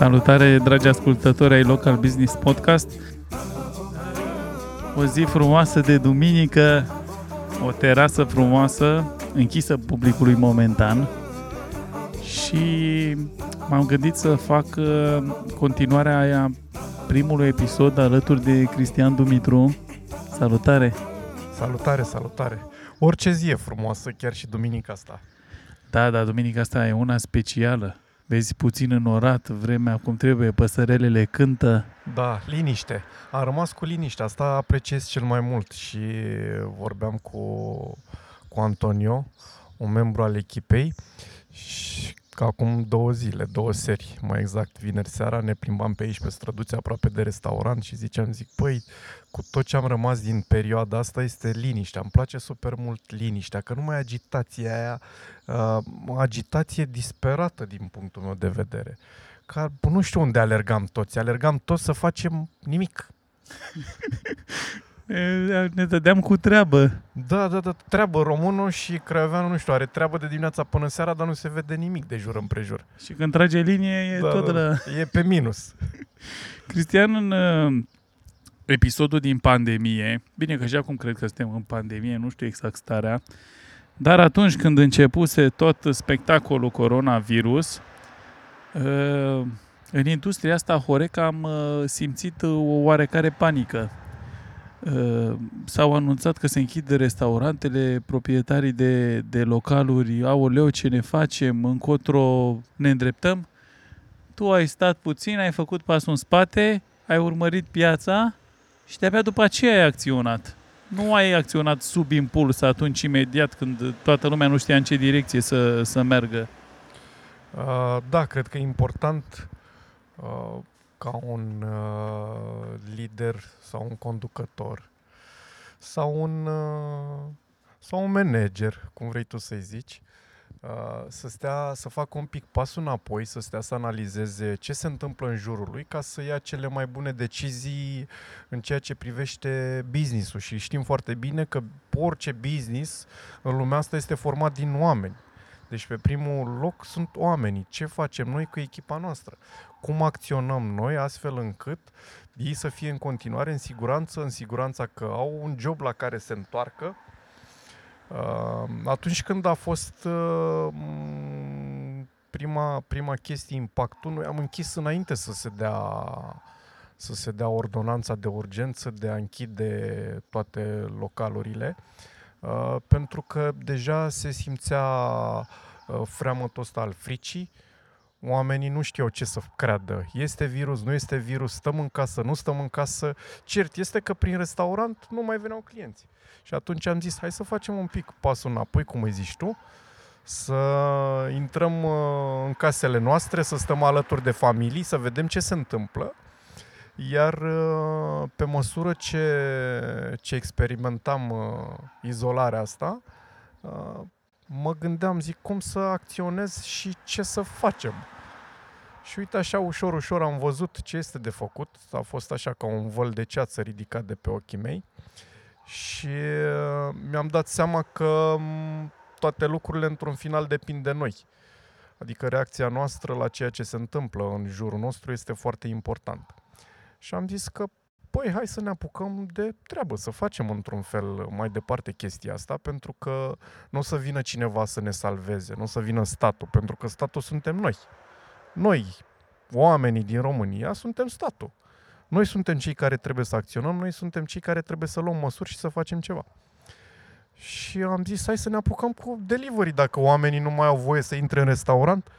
Salutare, dragi ascultători ai Local Business Podcast. O zi frumoasă de duminică, o terasă frumoasă, închisă publicului momentan și m-am gândit să fac uh, continuarea aia primului episod alături de Cristian Dumitru. Salutare! Salutare, salutare! Orice zi e frumoasă, chiar și duminica asta. Da, da, duminica asta e una specială vezi puțin înorat, vremea cum trebuie, păsărelele cântă. Da, liniște. Am rămas cu liniște, asta apreciez cel mai mult și vorbeam cu, cu Antonio, un membru al echipei și că acum două zile, două seri, mai exact, vineri seara, ne plimbam pe aici, pe străduțe aproape de restaurant și ziceam, zic, păi, cu tot ce am rămas din perioada asta este liniștea. Îmi place super mult liniștea, că nu mai agitația aia, uh, agitație disperată din punctul meu de vedere. Că nu știu unde alergam toți, alergam toți să facem nimic. ne dădeam cu treabă. Da, da, da, treabă. Românul și Craioveanu, nu știu, are treabă de dimineața până seara, dar nu se vede nimic de jur împrejur. Și când trage linie, e da, tot la... E pe minus. Cristian, în uh, episodul din pandemie, bine că și acum cred că suntem în pandemie, nu știu exact starea, dar atunci când începuse tot spectacolul coronavirus, uh, în industria asta Horeca am uh, simțit o oarecare panică Uh, s-au anunțat că se închid restaurantele, proprietarii de, de localuri, au leu ce ne facem, încotro ne îndreptăm. Tu ai stat puțin, ai făcut pasul în spate, ai urmărit piața și de-abia după aceea ai acționat. Nu ai acționat sub impuls atunci imediat când toată lumea nu știa în ce direcție să, să meargă. Uh, da, cred că e important uh, ca un uh, lider sau un conducător sau un, uh, sau un manager, cum vrei tu să-i zici, uh, să stea, să facă un pic pasul înapoi, să stea să analizeze ce se întâmplă în jurul lui ca să ia cele mai bune decizii în ceea ce privește business-ul. Și știm foarte bine că orice business în lumea asta este format din oameni. Deci pe primul loc sunt oamenii. Ce facem noi cu echipa noastră? Cum acționăm noi astfel încât ei să fie în continuare în siguranță, în siguranța că au un job la care se întoarcă. Uh, atunci când a fost uh, prima, prima chestie impactul, noi am închis înainte să se dea să se dea ordonanța de urgență de a închide toate localurile. Uh, Uh, pentru că deja se simțea uh, freamătul ăsta al fricii, oamenii nu știau ce să creadă. Este virus, nu este virus, stăm în casă, nu stăm în casă. Cert este că prin restaurant nu mai veneau clienți. Și atunci am zis, hai să facem un pic pasul înapoi, cum îi zici tu, să intrăm uh, în casele noastre, să stăm alături de familii, să vedem ce se întâmplă iar uh, pe măsură ce, ce experimentam uh, izolarea asta, uh, mă gândeam, zic, cum să acționez și ce să facem. Și uite așa, ușor, ușor am văzut ce este de făcut. A fost așa ca un văl de ceață ridicat de pe ochii mei. Și mi-am dat seama că toate lucrurile într-un final depind de noi. Adică reacția noastră la ceea ce se întâmplă în jurul nostru este foarte importantă. Și am zis că, păi, hai să ne apucăm de treabă, să facem într-un fel mai departe chestia asta, pentru că nu o să vină cineva să ne salveze, nu o să vină statul, pentru că statul suntem noi. Noi, oamenii din România, suntem statul. Noi suntem cei care trebuie să acționăm, noi suntem cei care trebuie să luăm măsuri și să facem ceva. Și am zis, hai să ne apucăm cu delivery. Dacă oamenii nu mai au voie să intre în restaurant,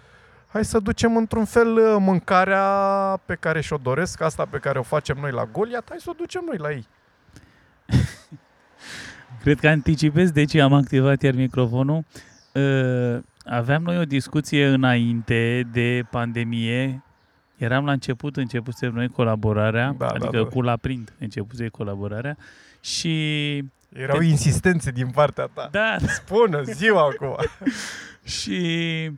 hai să ducem într-un fel uh, mâncarea pe care și-o doresc, asta pe care o facem noi la Goliat, hai să o ducem noi la ei. Cred că anticipez, deci am activat iar microfonul. Uh, aveam noi o discuție înainte de pandemie. Eram la început, începusem noi colaborarea, Da, da, adică da. cu la print începuse colaborarea și Erau Te- insistențe din partea ta. da, Spună, ziua acum. și uh,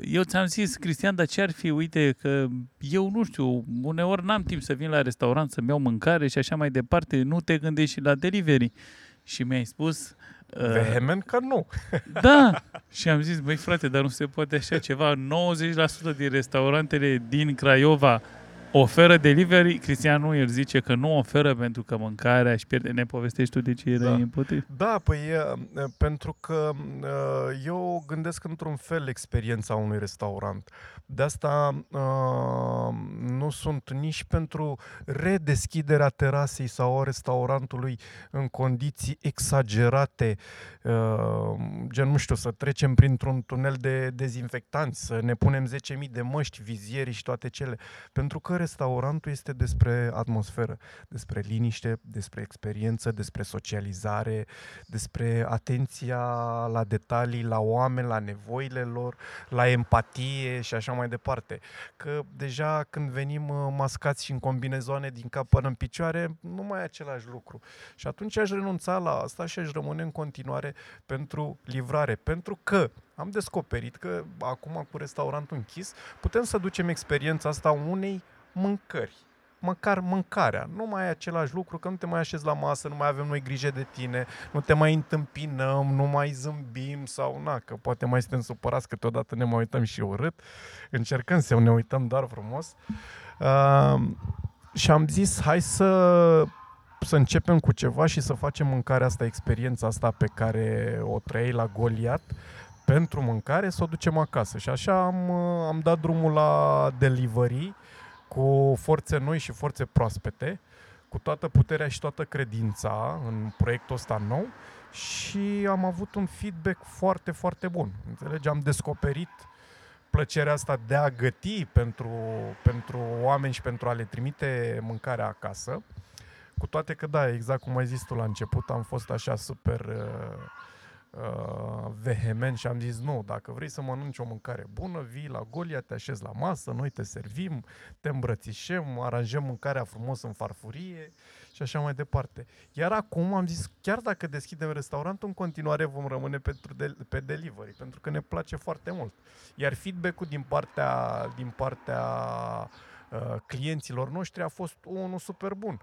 eu ți-am zis, Cristian, dar ce ar fi, uite, că eu nu știu, uneori n-am timp să vin la restaurant să-mi iau mâncare și așa mai departe, nu te gândești și la delivery. Și mi-ai spus, uh, Vehement că nu. da, și am zis, băi frate, dar nu se poate așa ceva, 90% din restaurantele din Craiova oferă delivery, Cristian nu, el zice că nu oferă pentru că mâncarea își pierde, ne povestești tu de ce era Da. împotriva. Da, păi e, pentru că uh, eu gândesc într-un fel experiența unui restaurant. De asta uh, nu sunt nici pentru redeschiderea terasei sau a restaurantului în condiții exagerate, uh, gen, nu știu, să trecem printr-un tunel de dezinfectanți, să ne punem 10.000 de măști, vizieri și toate cele. Pentru că restaurantul este despre atmosferă, despre liniște, despre experiență, despre socializare, despre atenția la detalii, la oameni, la nevoile lor, la empatie și așa mai departe. Că deja când venim uh, mascați și în combinezoane din cap până în picioare, nu mai e același lucru. Și atunci aș renunța la asta și aș rămâne în continuare pentru livrare. Pentru că am descoperit că acum cu restaurantul închis putem să ducem experiența asta unei mâncări măcar mâncarea. Nu mai e același lucru, că nu te mai așezi la masă, nu mai avem noi grijă de tine, nu te mai întâmpinăm, nu mai zâmbim sau na, că poate mai suntem supărați câteodată ne mai uităm și urât. Încercăm să ne uităm doar frumos. Uh, și am zis, hai să să începem cu ceva și să facem mâncarea asta, experiența asta pe care o trăiei la Goliat, pentru mâncare, să o ducem acasă. Și așa am, uh, am dat drumul la delivery, cu forțe noi și forțe proaspete, cu toată puterea și toată credința în proiectul ăsta nou și am avut un feedback foarte, foarte bun. Înțelegi? Am descoperit plăcerea asta de a găti pentru, pentru oameni și pentru a le trimite mâncarea acasă. Cu toate că, da, exact cum ai zis tu la început, am fost așa super uh, uh, vehement și am zis nu, dacă vrei să mănânci o mâncare bună, vii la Golia, te așezi la masă, noi te servim, te îmbrățișăm, aranjăm mâncarea frumos în farfurie și așa mai departe. Iar acum am zis, chiar dacă deschidem restaurantul, în continuare vom rămâne pentru de, pe delivery, pentru că ne place foarte mult. Iar feedback-ul din partea, din partea uh, clienților noștri a fost unul super bun.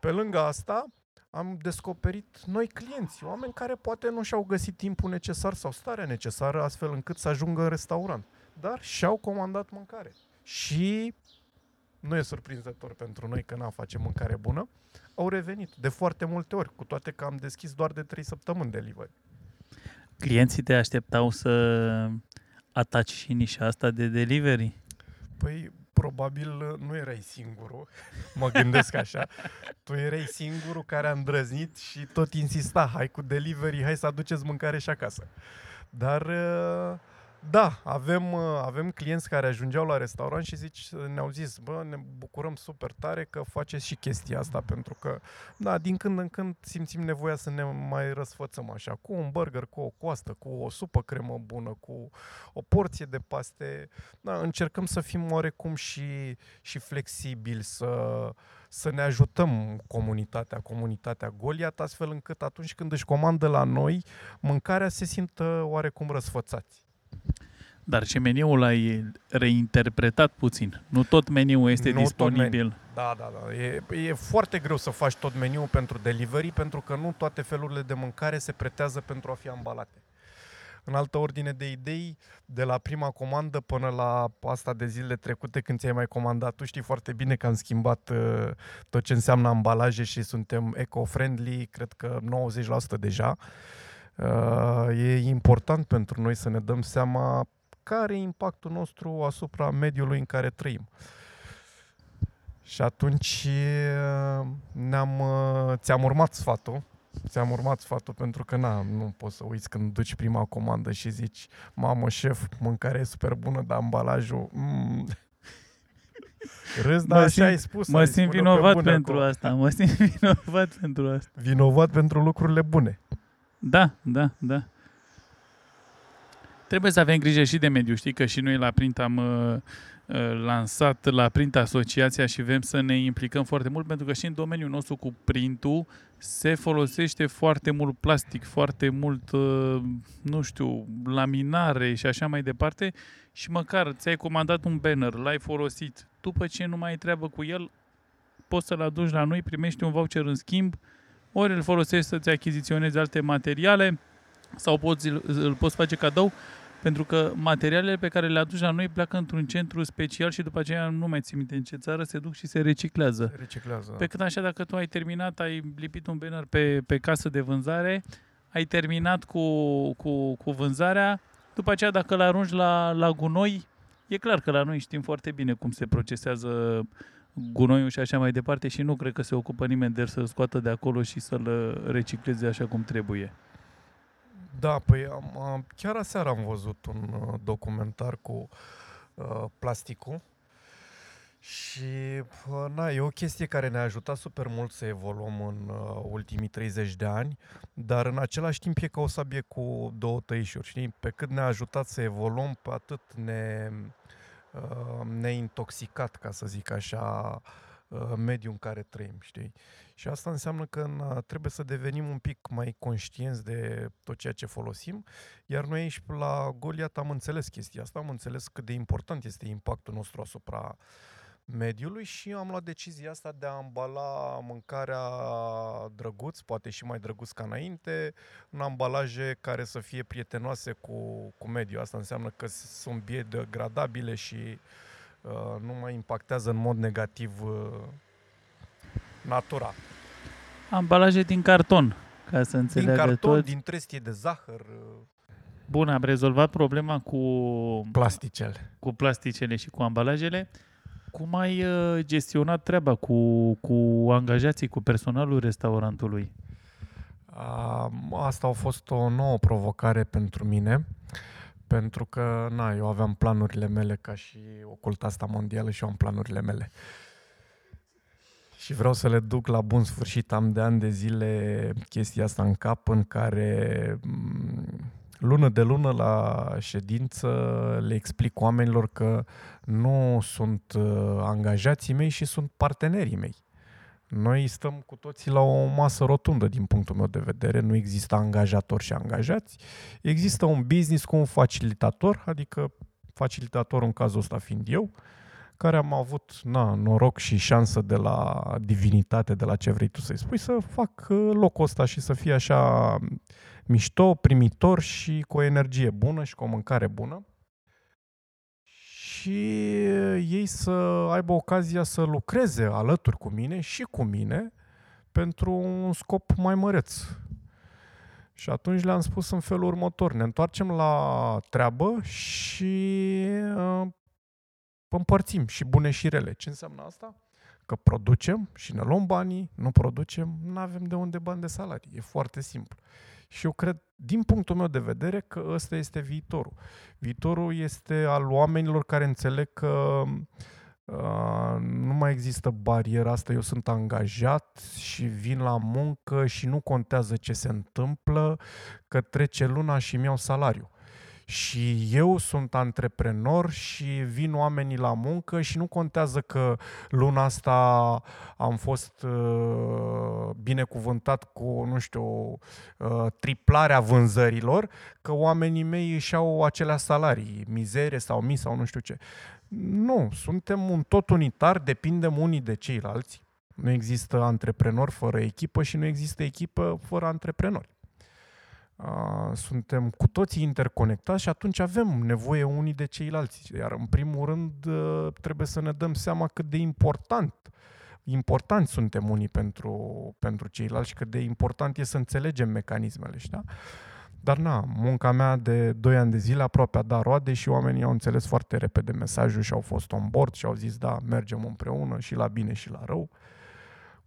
Pe lângă asta, am descoperit noi clienți, oameni care poate nu și-au găsit timpul necesar sau starea necesară astfel încât să ajungă în restaurant, dar și-au comandat mâncare. Și nu e surprinzător pentru noi că n-am face mâncare bună, au revenit de foarte multe ori, cu toate că am deschis doar de 3 săptămâni delivery. Clienții te așteptau să ataci și nișa asta de delivery? Păi, probabil uh, nu erai singurul, mă gândesc așa. Tu erai singurul care a îndrăznit și tot insista, hai cu delivery, hai să aduceți mâncare și acasă. Dar, uh, da, avem, uh, avem clienți care ajungeau la restaurant și zici, ne-au zis, bă, ne bucurăm super tare că faceți și chestia asta, pentru că, da, din când în când simțim nevoia să ne mai răsfățăm așa, cu un burger, cu o coastă, cu o supă cremă bună, cu o porție de paste, da, încercăm să fim oarecum și, și flexibili, să, să ne ajutăm comunitatea, comunitatea Goliat, astfel încât atunci când își comandă la noi, mâncarea se simtă oarecum răsfățați. Dar și meniul ai reinterpretat puțin. Nu tot meniul este Nu tot disponibil. Da, da, da. E, e foarte greu să faci tot meniul pentru delivery, pentru că nu toate felurile de mâncare se pretează pentru a fi ambalate. În altă ordine de idei, de la prima comandă până la asta de zile trecute când ți-ai mai comandat, tu știi foarte bine că am schimbat uh, tot ce înseamnă ambalaje și suntem eco-friendly, cred că 90% deja. Uh, e important pentru noi să ne dăm seama care e impactul nostru asupra mediului în care trăim. Și atunci uh, ne-am, uh, ți-am urmat sfatul ți-am urmat sfatul pentru că na, nu poți să uiți când duci prima comandă și zici mamă șef, mâncarea e super bună, dar ambalajul... Mm. Râs, dar așa ai spus. Mă ai simt spune-o pe vinovat bune pentru acolo. asta. Mă simt vinovat pentru asta. Vinovat pentru lucrurile bune. Da, da, da. Trebuie să avem grijă și de mediu. Știi că și noi la Print am uh, uh, lansat la Print asociația și vrem să ne implicăm foarte mult pentru că și în domeniul nostru cu printul se folosește foarte mult plastic, foarte mult, uh, nu știu, laminare și așa mai departe și măcar ți-ai comandat un banner, l-ai folosit, după ce nu mai ai treabă cu el, poți să-l aduci la noi, primești un voucher în schimb, ori îl folosești să-ți achiziționezi alte materiale sau poți, îl, îl poți face cadou pentru că materialele pe care le aduci la noi pleacă într-un centru special și după aceea nu mai ții minte în ce țară se duc și se reciclează. Reciclează. Pe cât așa, dacă tu ai terminat, ai lipit un banner pe, pe casă de vânzare, ai terminat cu, cu, cu vânzarea, după aceea dacă îl arunci la, la gunoi, e clar că la noi știm foarte bine cum se procesează gunoiul și așa mai departe și nu cred că se ocupă nimeni de el să-l scoată de acolo și să-l recicleze așa cum trebuie. Da, păi am, am, chiar aseară am văzut un uh, documentar cu uh, plasticul și uh, na, e o chestie care ne-a ajutat super mult să evoluăm în uh, ultimii 30 de ani, dar în același timp e ca o sabie cu două tăișuri, știi? Pe cât ne-a ajutat să evoluăm, pe atât ne, uh, ne-a intoxicat, ca să zic așa, uh, mediul în care trăim, știi? Și asta înseamnă că na, trebuie să devenim un pic mai conștienți de tot ceea ce folosim, iar noi aici la Goliat am înțeles chestia asta, am înțeles cât de important este impactul nostru asupra mediului și am luat decizia asta de a ambala mâncarea drăguț, poate și mai drăguț ca înainte, în ambalaje care să fie prietenoase cu, cu mediul. Asta înseamnă că sunt biodegradabile și uh, nu mai impactează în mod negativ uh, natura. Ambalaje din carton, ca să Din înțeleagă carton, tot. din trestie de zahăr, uh, Bun, am rezolvat problema cu, plasticele. cu plasticele și cu ambalajele. Cum ai uh, gestionat treaba cu, cu angajații, cu personalul restaurantului? A, Asta a fost o nouă provocare pentru mine, pentru că na, eu aveam planurile mele ca și oculta asta mondială și eu am planurile mele. Și vreau să le duc la bun sfârșit. Am de ani de zile chestia asta în cap în care m, lună de lună la ședință le explic oamenilor că nu sunt uh, angajații mei și sunt partenerii mei. Noi stăm cu toții la o masă rotundă din punctul meu de vedere, nu există angajatori și angajați, există un business cu un facilitator, adică facilitatorul în cazul ăsta fiind eu, care am avut na, noroc și șansă de la divinitate, de la ce vrei tu să-i spui, să fac uh, locul ăsta și să fie așa mișto, primitor și cu o energie bună și cu o mâncare bună și ei să aibă ocazia să lucreze alături cu mine și cu mine pentru un scop mai măreț. Și atunci le-am spus în felul următor, ne întoarcem la treabă și uh, împărțim și bune și rele. Ce înseamnă asta? Că producem și ne luăm banii, nu producem, nu avem de unde bani de salarii. E foarte simplu. Și eu cred, din punctul meu de vedere, că ăsta este viitorul. Viitorul este al oamenilor care înțeleg că uh, nu mai există bariera asta, eu sunt angajat și vin la muncă și nu contează ce se întâmplă, că trece luna și mi-au salariu. Și eu sunt antreprenor și vin oamenii la muncă și nu contează că luna asta am fost uh, binecuvântat cu, nu știu, uh, triplarea vânzărilor, că oamenii mei își au acelea salarii, mizere sau mi sau nu știu ce. Nu, suntem un tot unitar, depindem unii de ceilalți. Nu există antreprenor fără echipă și nu există echipă fără antreprenori. Uh, suntem cu toții interconectați și atunci avem nevoie unii de ceilalți. Iar în primul rând uh, trebuie să ne dăm seama cât de important importanți suntem unii pentru, pentru ceilalți și cât de important e să înțelegem mecanismele, știi? Dar na, munca mea de 2 ani de zile aproape a dat roade și oamenii au înțeles foarte repede mesajul și au fost on board și au zis da, mergem împreună și la bine și la rău.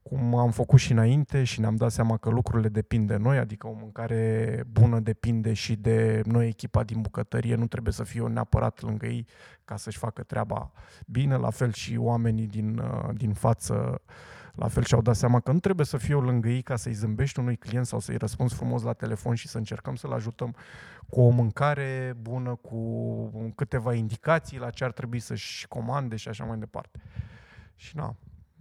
Cum am făcut și înainte și ne-am dat seama că lucrurile depind de noi, adică o mâncare bună depinde și de noi, echipa din bucătărie, nu trebuie să fie neapărat lângă ei ca să-și facă treaba bine, la fel și oamenii din, uh, din față la fel și-au dat seama că nu trebuie să fiu lângă ei ca să-i zâmbești unui client sau să-i răspunzi frumos la telefon și să încercăm să-l ajutăm cu o mâncare bună, cu câteva indicații la ce ar trebui să-și comande și așa mai departe. Și na,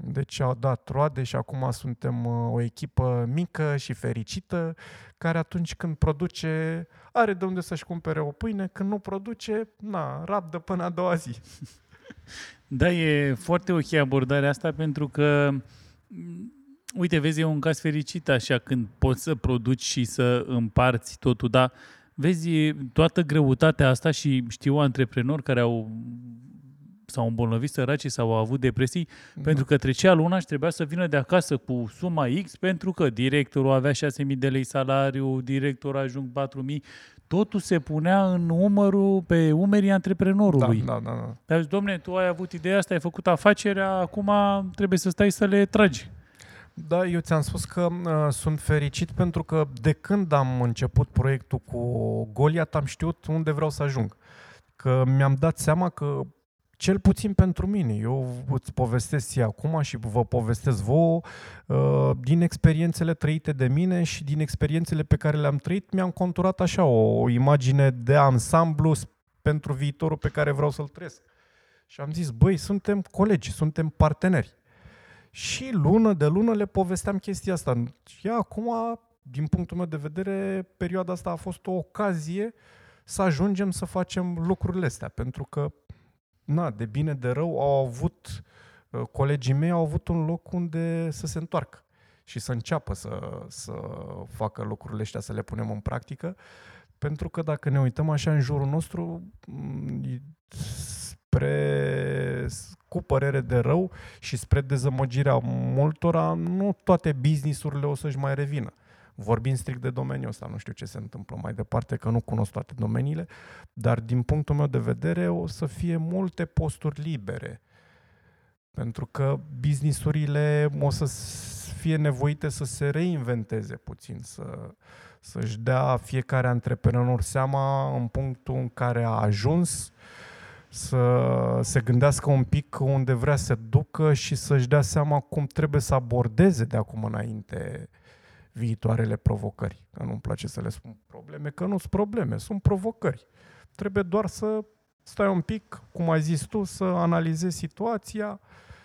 deci au dat roade și acum suntem uh, o echipă mică și fericită, care atunci când produce, are de unde să-și cumpere o pâine, când nu produce, na, rabdă până a doua zi. Da, e foarte ok abordarea asta pentru că mm, uite, vezi, e un caz fericit așa când poți să produci și să împarți totul, dar vezi toată greutatea asta și știu antreprenori care au s-au îmbolnăvit săraci sau au avut depresii, da. pentru că trecea luna și trebuia să vină de acasă cu suma X, pentru că directorul avea 6.000 de lei salariu, directorul ajung 4.000, totul se punea în umărul, pe umerii antreprenorului. Da, da, da. da. Dar domne, tu ai avut ideea asta, ai făcut afacerea, acum trebuie să stai să le tragi. Da, eu ți-am spus că uh, sunt fericit pentru că de când am început proiectul cu Goliat am știut unde vreau să ajung. Că mi-am dat seama că cel puțin pentru mine. Eu îți povestesc ție acum și vă povestesc vouă uh, din experiențele trăite de mine și din experiențele pe care le-am trăit, mi-am conturat așa o, o imagine de ansamblu pentru viitorul pe care vreau să-l trăiesc. Și am zis, băi, suntem colegi, suntem parteneri. Și lună de lună le povesteam chestia asta. Și acum, din punctul meu de vedere, perioada asta a fost o ocazie să ajungem să facem lucrurile astea, pentru că na, de bine, de rău, au avut, uh, colegii mei au avut un loc unde să se întoarcă și să înceapă să, să facă lucrurile astea, să le punem în practică, pentru că dacă ne uităm așa în jurul nostru, mm, spre, cu părere de rău și spre dezamăgirea multora, nu toate businessurile o să-și mai revină. Vorbim strict de domeniul ăsta, nu știu ce se întâmplă mai departe, că nu cunosc toate domeniile, dar din punctul meu de vedere o să fie multe posturi libere. Pentru că businessurile o să fie nevoite să se reinventeze puțin, să, să-și dea fiecare antreprenor seama în punctul în care a ajuns, să se gândească un pic unde vrea să ducă și să-și dea seama cum trebuie să abordeze de acum înainte viitoarele provocări. Că nu-mi place să le spun probleme, că nu sunt probleme, sunt provocări. Trebuie doar să stai un pic, cum ai zis tu, să analizezi situația,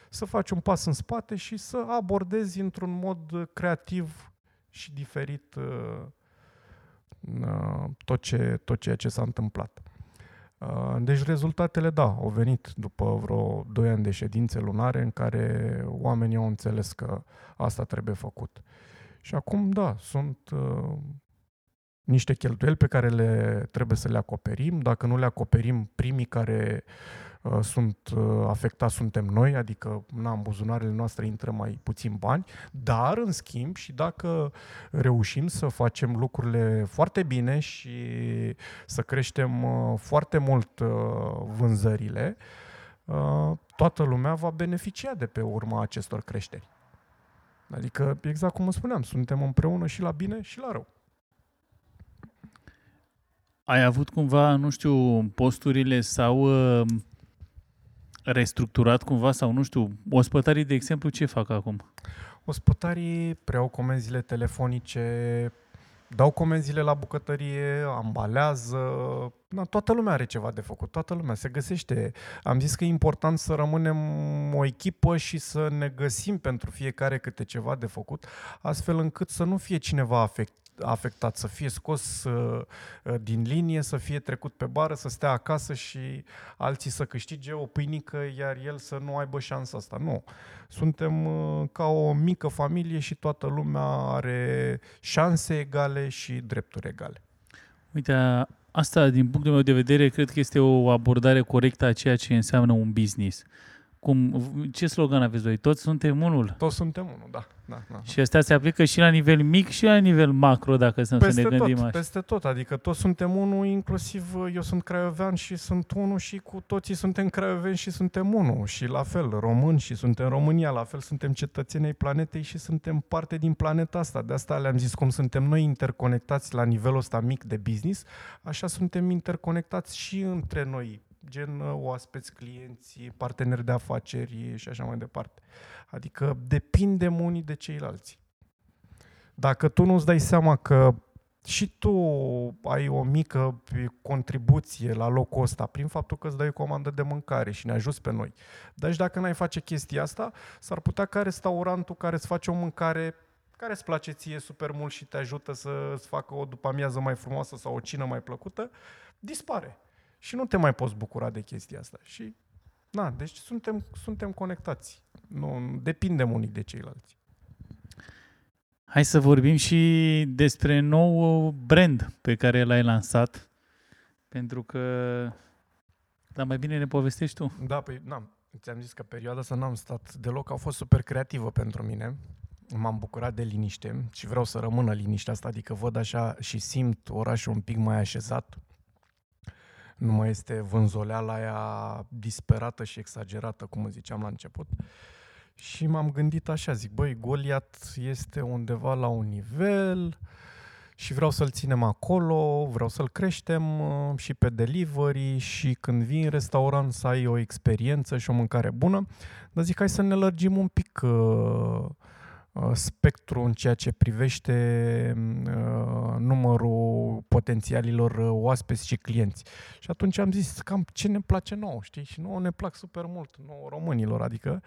să faci un pas în spate și să abordezi într-un mod creativ și diferit uh, uh, tot, ce, tot ceea ce s-a întâmplat. Uh, deci rezultatele, da, au venit după vreo 2 ani de ședințe lunare în care oamenii au înțeles că asta trebuie făcut. Și acum, da, sunt uh, niște cheltuieli pe care le trebuie să le acoperim. Dacă nu le acoperim, primii care uh, sunt uh, afectați suntem noi, adică na, în buzunarele noastre intră mai puțin bani, dar, în schimb, și dacă reușim să facem lucrurile foarte bine și să creștem uh, foarte mult uh, vânzările, uh, toată lumea va beneficia de pe urma acestor creșteri. Adică, exact cum spuneam, suntem împreună și la bine și la rău. Ai avut cumva, nu știu, posturile sau uh, restructurat cumva sau, nu știu, ospătarii, de exemplu, ce fac acum? Ospătarii preau comenzile telefonice, dau comenzile la bucătărie, ambalează, na, toată lumea are ceva de făcut, toată lumea se găsește. Am zis că e important să rămânem o echipă și să ne găsim pentru fiecare câte ceva de făcut, astfel încât să nu fie cineva afectat afectat, să fie scos uh, uh, din linie, să fie trecut pe bară, să stea acasă și alții să câștige o pâinică, iar el să nu aibă șansa asta. Nu. Suntem uh, ca o mică familie și toată lumea are șanse egale și drepturi egale. Uite, asta din punctul meu de vedere cred că este o abordare corectă a ceea ce înseamnă un business Cum, ce slogan aveți voi? Toți suntem unul. Toți suntem unul, da. da, da. Și astea se aplică și la nivel mic și la nivel macro, dacă să, peste să ne gândim tot, așa. Peste tot, adică toți suntem unul, inclusiv eu sunt craiovean și sunt unul și cu toții suntem craioveni și suntem unul. Și la fel, români și suntem România, la fel suntem cetățenii planetei și suntem parte din planeta asta. De asta le-am zis cum suntem noi interconectați la nivelul ăsta mic de business, așa suntem interconectați și între noi, gen uh, oaspeți, clienți, parteneri de afaceri și așa mai departe. Adică depindem unii de ceilalți. Dacă tu nu-ți dai seama că și tu ai o mică contribuție la locul ăsta prin faptul că îți dai o comandă de mâncare și ne ajuți pe noi. Dar și dacă n-ai face chestia asta, s-ar putea ca restaurantul care îți face o mâncare care îți place ție super mult și te ajută să îți facă o după amiază mai frumoasă sau o cină mai plăcută, dispare. Și nu te mai poți bucura de chestia asta. Și, na, deci suntem, suntem conectați. Nu, depindem unii de ceilalți. Hai să vorbim și despre nou brand pe care l-ai lansat, pentru că, dar mai bine ne povestești tu. Da, păi, na, ți-am zis că perioada asta n-am stat deloc, a fost super creativă pentru mine. M-am bucurat de liniște și vreau să rămână liniștea asta, adică văd așa și simt orașul un pic mai așezat. Nu mai este vânzoleala aia disperată și exagerată, cum ziceam la început. Și m-am gândit așa, zic, băi, Goliat este undeva la un nivel și vreau să-l ținem acolo, vreau să-l creștem uh, și pe delivery și când vii în restaurant să ai o experiență și o mâncare bună. Dar zic, hai să ne lărgim un pic uh, uh, spectru în ceea ce privește uh, numărul potențialilor uh, oaspeți și clienți. Și atunci am zis cam ce ne place nouă, știi? Și nouă ne plac super mult, nouă românilor, adică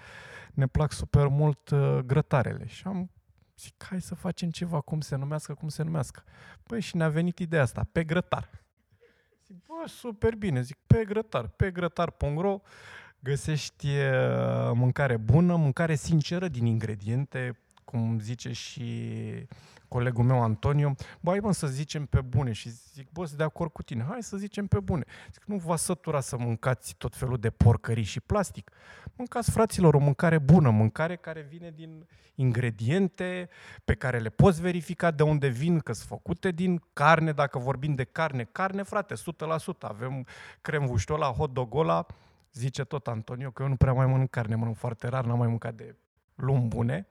ne plac super mult uh, grătarele. Și am zic, hai să facem ceva, cum se numească, cum se numească. Păi și ne-a venit ideea asta, pe grătar. Zic, bă, super bine, zic, pe grătar, pe grătar.ro găsești uh, mâncare bună, mâncare sinceră din ingrediente, cum zice și colegul meu Antonio, bă, hai mă să zicem pe bune și zic, bă, sunt de acord cu tine, hai să zicem pe bune. Zic, nu vă sătura să mâncați tot felul de porcării și plastic. Mâncați, fraților, o mâncare bună, mâncare care vine din ingrediente pe care le poți verifica de unde vin, că sunt făcute din carne, dacă vorbim de carne, carne, frate, 100%. Avem cremvuștul ăla, hot dog ăla, zice tot Antonio, că eu nu prea mai mănânc carne, mănânc foarte rar, n-am mai mâncat de luni bune.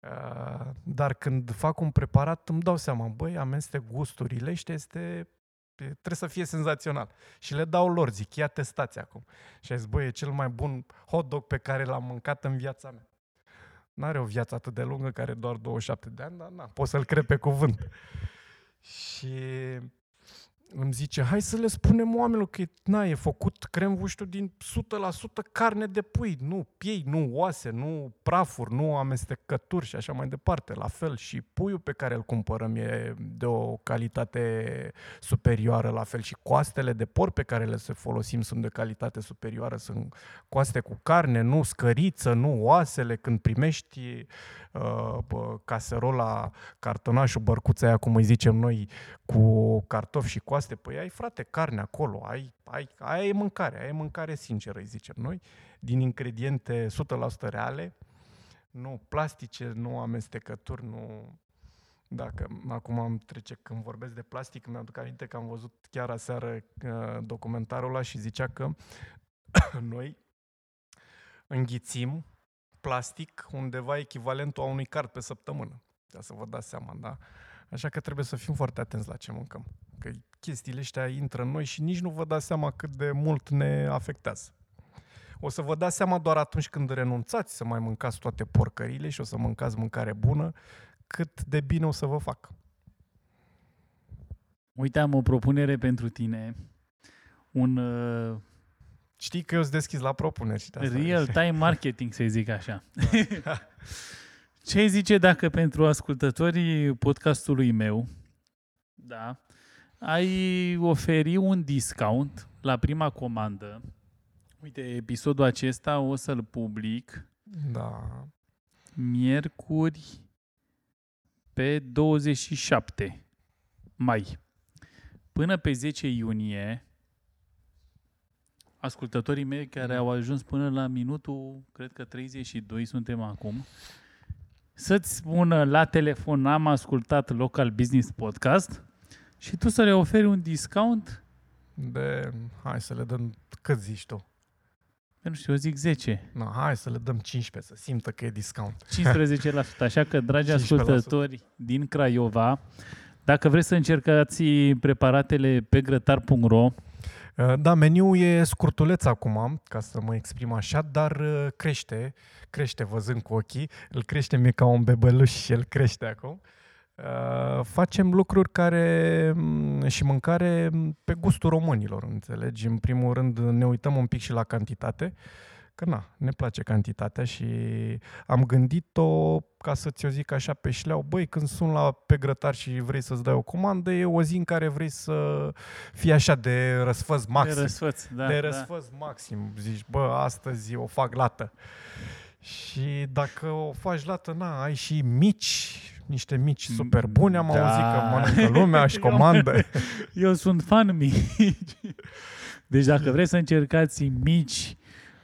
Uh, dar când fac un preparat îmi dau seama, băi, amestec gusturile și este trebuie să fie senzațional. Și le dau lor, zic, ia testați acum. Și zis, băi, e cel mai bun hot dog pe care l-am mâncat în viața mea. N-are o viață atât de lungă, care doar 27 de ani, dar na, pot să-l cred pe cuvânt. Și îmi zice, hai să le spunem oamenilor că na, e făcut cremvuștul din 100% carne de pui, nu piei, nu oase, nu prafuri, nu amestecături și așa mai departe. La fel și puiul pe care îl cumpărăm e de o calitate superioară, la fel și coastele de porc pe care le se folosim sunt de calitate superioară, sunt coaste cu carne, nu scăriță, nu oasele, când primești uh, caserola, cartonașul, bărcuța aia, cum îi zicem noi, cu cartofi și coaste, păi ai, frate, carne acolo, ai, ai, aia e mâncare, aia e mâncare sinceră, îi zicem noi, din ingrediente 100% reale, nu plastice, nu amestecături, nu... Dacă acum am trece, când vorbesc de plastic, mi-aduc aminte că am văzut chiar aseară uh, documentarul ăla și zicea că noi înghițim plastic undeva echivalentul a unui card pe săptămână. Ca să vă dați seama, da? Așa că trebuie să fim foarte atenți la ce mâncăm. Că chestiile astea intră în noi și nici nu vă dați seama cât de mult ne afectează. O să vă dați seama doar atunci când renunțați să mai mâncați toate porcările și o să mâncați mâncare bună, cât de bine o să vă fac. Uite, am o propunere pentru tine. Un uh, Știi că eu sunt deschis la propuneri. Și de asta real-time marketing, să zic așa. Ce zice dacă pentru ascultătorii podcastului meu, da, ai oferi un discount la prima comandă? Uite, episodul acesta o să-l public Da. miercuri pe 27 mai. Până pe 10 iunie ascultătorii mei care au ajuns până la minutul, cred că 32 suntem acum, să-ți spună la telefon am ascultat Local Business Podcast și tu să le oferi un discount De, hai să le dăm, cât zici tu? nu știu, eu zic 10, Na, hai să le dăm 15, să simtă că e discount. 15%. Așa că, dragi 15%. ascultători din Craiova, dacă vreți să încercați preparatele pe grătar.ro, Uh, Da, meniul e scurtuleț acum, ca să mă exprim așa, dar uh, crește, crește văzând cu ochii, îl crește mie ca un bebeluș și el crește acum. Uh, Facem lucruri care m, și mâncare m, pe gustul românilor, înțelegi? În primul rând ne uităm un pic și la cantitate, că na, ne place cantitatea și am gândit-o, ca să ți-o zic așa pe șleau, băi, când sun la pe grătar și vrei să-ți dai o comandă, e o zi în care vrei să fii așa de răsfăț maxim. de răsfăț. Da, de da. răsfăț maxim. Zici, bă, astăzi o fac lată. Și dacă o faci lată, na, ai și mici, niște mici super bune, am Da. auzit că mănâncă lumea și comandă. Eu sunt fan mici. Deci dacă vreți să încercați mici,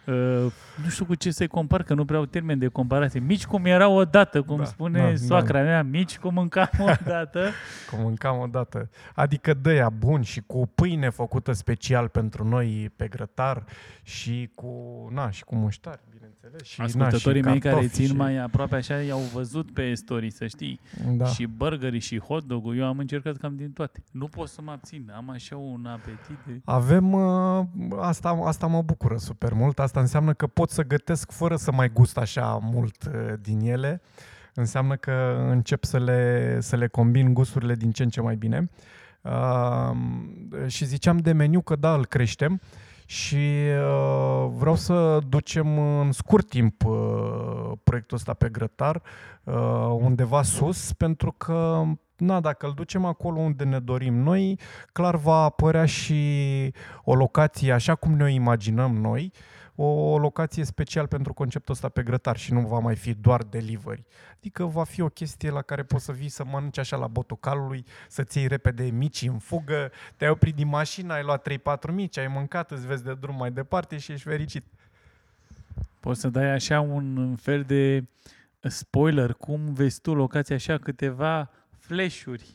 uh, nu știu cu ce să-i compar, că nu prea au termen de comparație. Mici cum erau odată, cum Da, spune da, soacra mea, mici cum mâncam odată. Că mâncam odată. Adică dăia bun și cu pâine făcută special pentru noi pe grătar și cu, na, și cu muștari, bineînțeles. Și, Ascultătorii na, și mei care cartofi țin și, mai aproape așa i-au văzut pe story, să știi. Da. Și burgerii și hot dog eu am încercat cam din toate. Nu pot să mă abțin, am așa un apetit. De... Avem, uh, asta, asta mă bucură super mult, asta înseamnă că pot să gătesc fără să mai gust așa mult uh, din ele, înseamnă că încep să le, să le combin gusturile din ce în ce mai bine. Uh, și ziceam de meniu că da, îl creștem și uh, vreau să ducem în scurt timp uh, proiectul ăsta pe grătar uh, undeva sus, pentru că na, dacă îl ducem acolo unde ne dorim noi, clar va apărea și o locație așa cum ne o imaginăm noi, o locație special pentru conceptul ăsta pe grătar și nu va mai fi doar delivery. Adică va fi o chestie la care poți să vii să mănânci așa la botul calului, să-ți iei repede mici în fugă, te-ai oprit din mașină, ai luat 3-4 mici, ai mâncat, îți vezi de drum mai departe și ești fericit. Poți să dai așa un fel de spoiler, cum vezi tu locația așa, câteva flash-uri.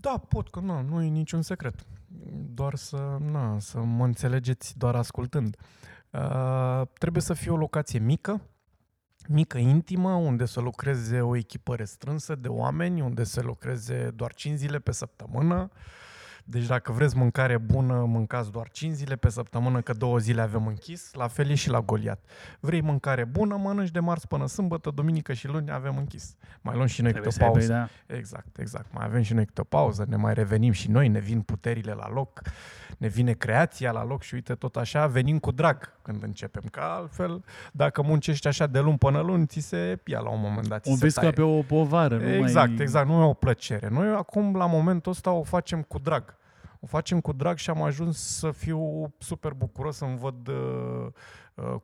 Da, pot, că nu, nu e niciun secret. Doar să, na, să mă înțelegeți doar ascultând. Uh, trebuie să fie o locație mică, mică, intimă, unde să lucreze o echipă restrânsă de oameni, unde să lucreze doar 5 zile pe săptămână. Deci dacă vreți mâncare bună, mâncați doar 5 zile pe săptămână, că două zile avem închis. La fel e și la Goliat. Vrei mâncare bună, mănânci de marți până sâmbătă, duminică și luni avem închis. Mai luăm și noi Trebuie câte o să aibă, pauză. da. Exact, exact. Mai avem și noi câte o pauză, ne mai revenim și noi, ne vin puterile la loc, ne vine creația la loc și uite tot așa, venim cu drag când începem. Că altfel, dacă muncești așa de luni până luni, ți se ia la un moment dat. ți O se vezi taie. ca pe o povară. Nu Exact, mai... exact. Nu e o plăcere. Noi acum, la momentul ăsta, o facem cu drag. O facem cu drag și am ajuns să fiu super bucuros să-mi văd uh, uh,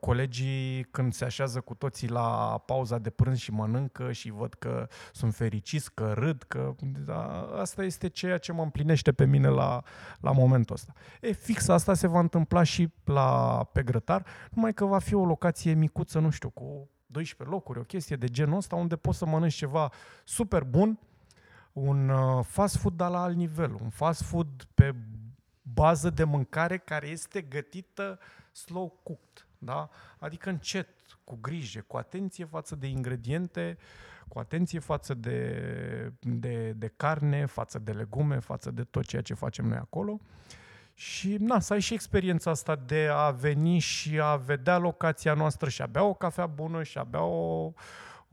colegii când se așează cu toții la pauza de prânz și mănâncă și văd că sunt fericiți, că râd, că da, asta este ceea ce mă împlinește pe mine la, la momentul ăsta. E, fix asta se va întâmpla și la pe grătar, numai că va fi o locație micuță, nu știu, cu 12 locuri, o chestie de genul ăsta, unde poți să mănânci ceva super bun, un uh, fast food dar la alt nivel, un fast food pe bază de mâncare care este gătită slow cooked, da? Adică încet, cu grijă, cu atenție față de ingrediente, cu atenție față de, de, de carne, față de legume, față de tot ceea ce facem noi acolo. Și na, să ai și experiența asta de a veni și a vedea locația noastră și a bea o cafea bună și a bea o,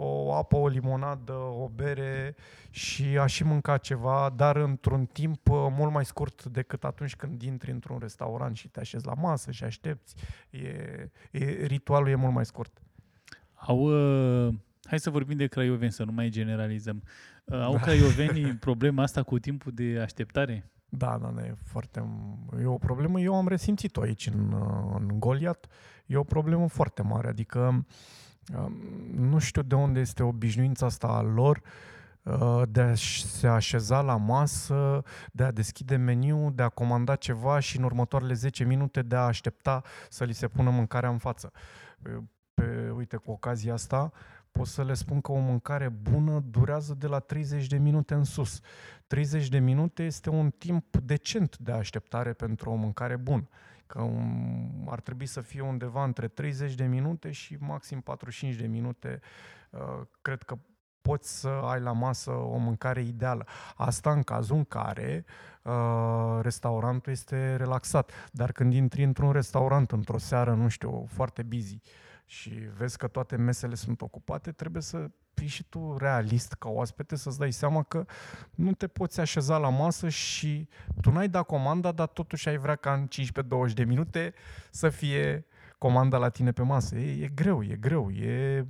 o apă, o limonadă, o bere și a și mânca ceva, dar într-un timp uh, mult mai scurt decât atunci când intri într-un restaurant și te așezi la masă și aștepți. E, e, ritualul e mult mai scurt. Au, uh, hai să vorbim de craioveni, să nu mai generalizăm. Uh, au craiovenii problema asta cu timpul de așteptare? Da, da, da, e foarte... E o problemă, eu am resimțit-o aici în, uh, în Goliat. E o problemă foarte mare, adică um, nu știu de unde este obișnuința asta a lor. uh, de a se așeza la masă, de a deschide meniu, de a comanda ceva și în următoarele 10 minute de a aștepta să li se pună mâncarea în față. Pe, uite, cu ocazia asta, pot să le spun că o mâncare bună durează de la 30 de minute în sus. 30 de minute este un timp decent de așteptare pentru o mâncare bună. Că un, ar trebui să fie undeva între 30 de minute și maxim 45 de minute. Uh, cred că poți să ai la masă o mâncare ideală. Asta în cazul în care uh, restaurantul este relaxat. Dar când intri într-un restaurant într-o seară, nu știu, foarte busy, și vezi că toate mesele sunt ocupate, trebuie să fii și tu realist ca oaspete, să-ți dai seama că nu te poți așeza la masă și tu n-ai dat comanda, dar totuși ai vrea ca în 15-20 de minute să fie comanda la tine pe masă. E, e greu, e greu, e,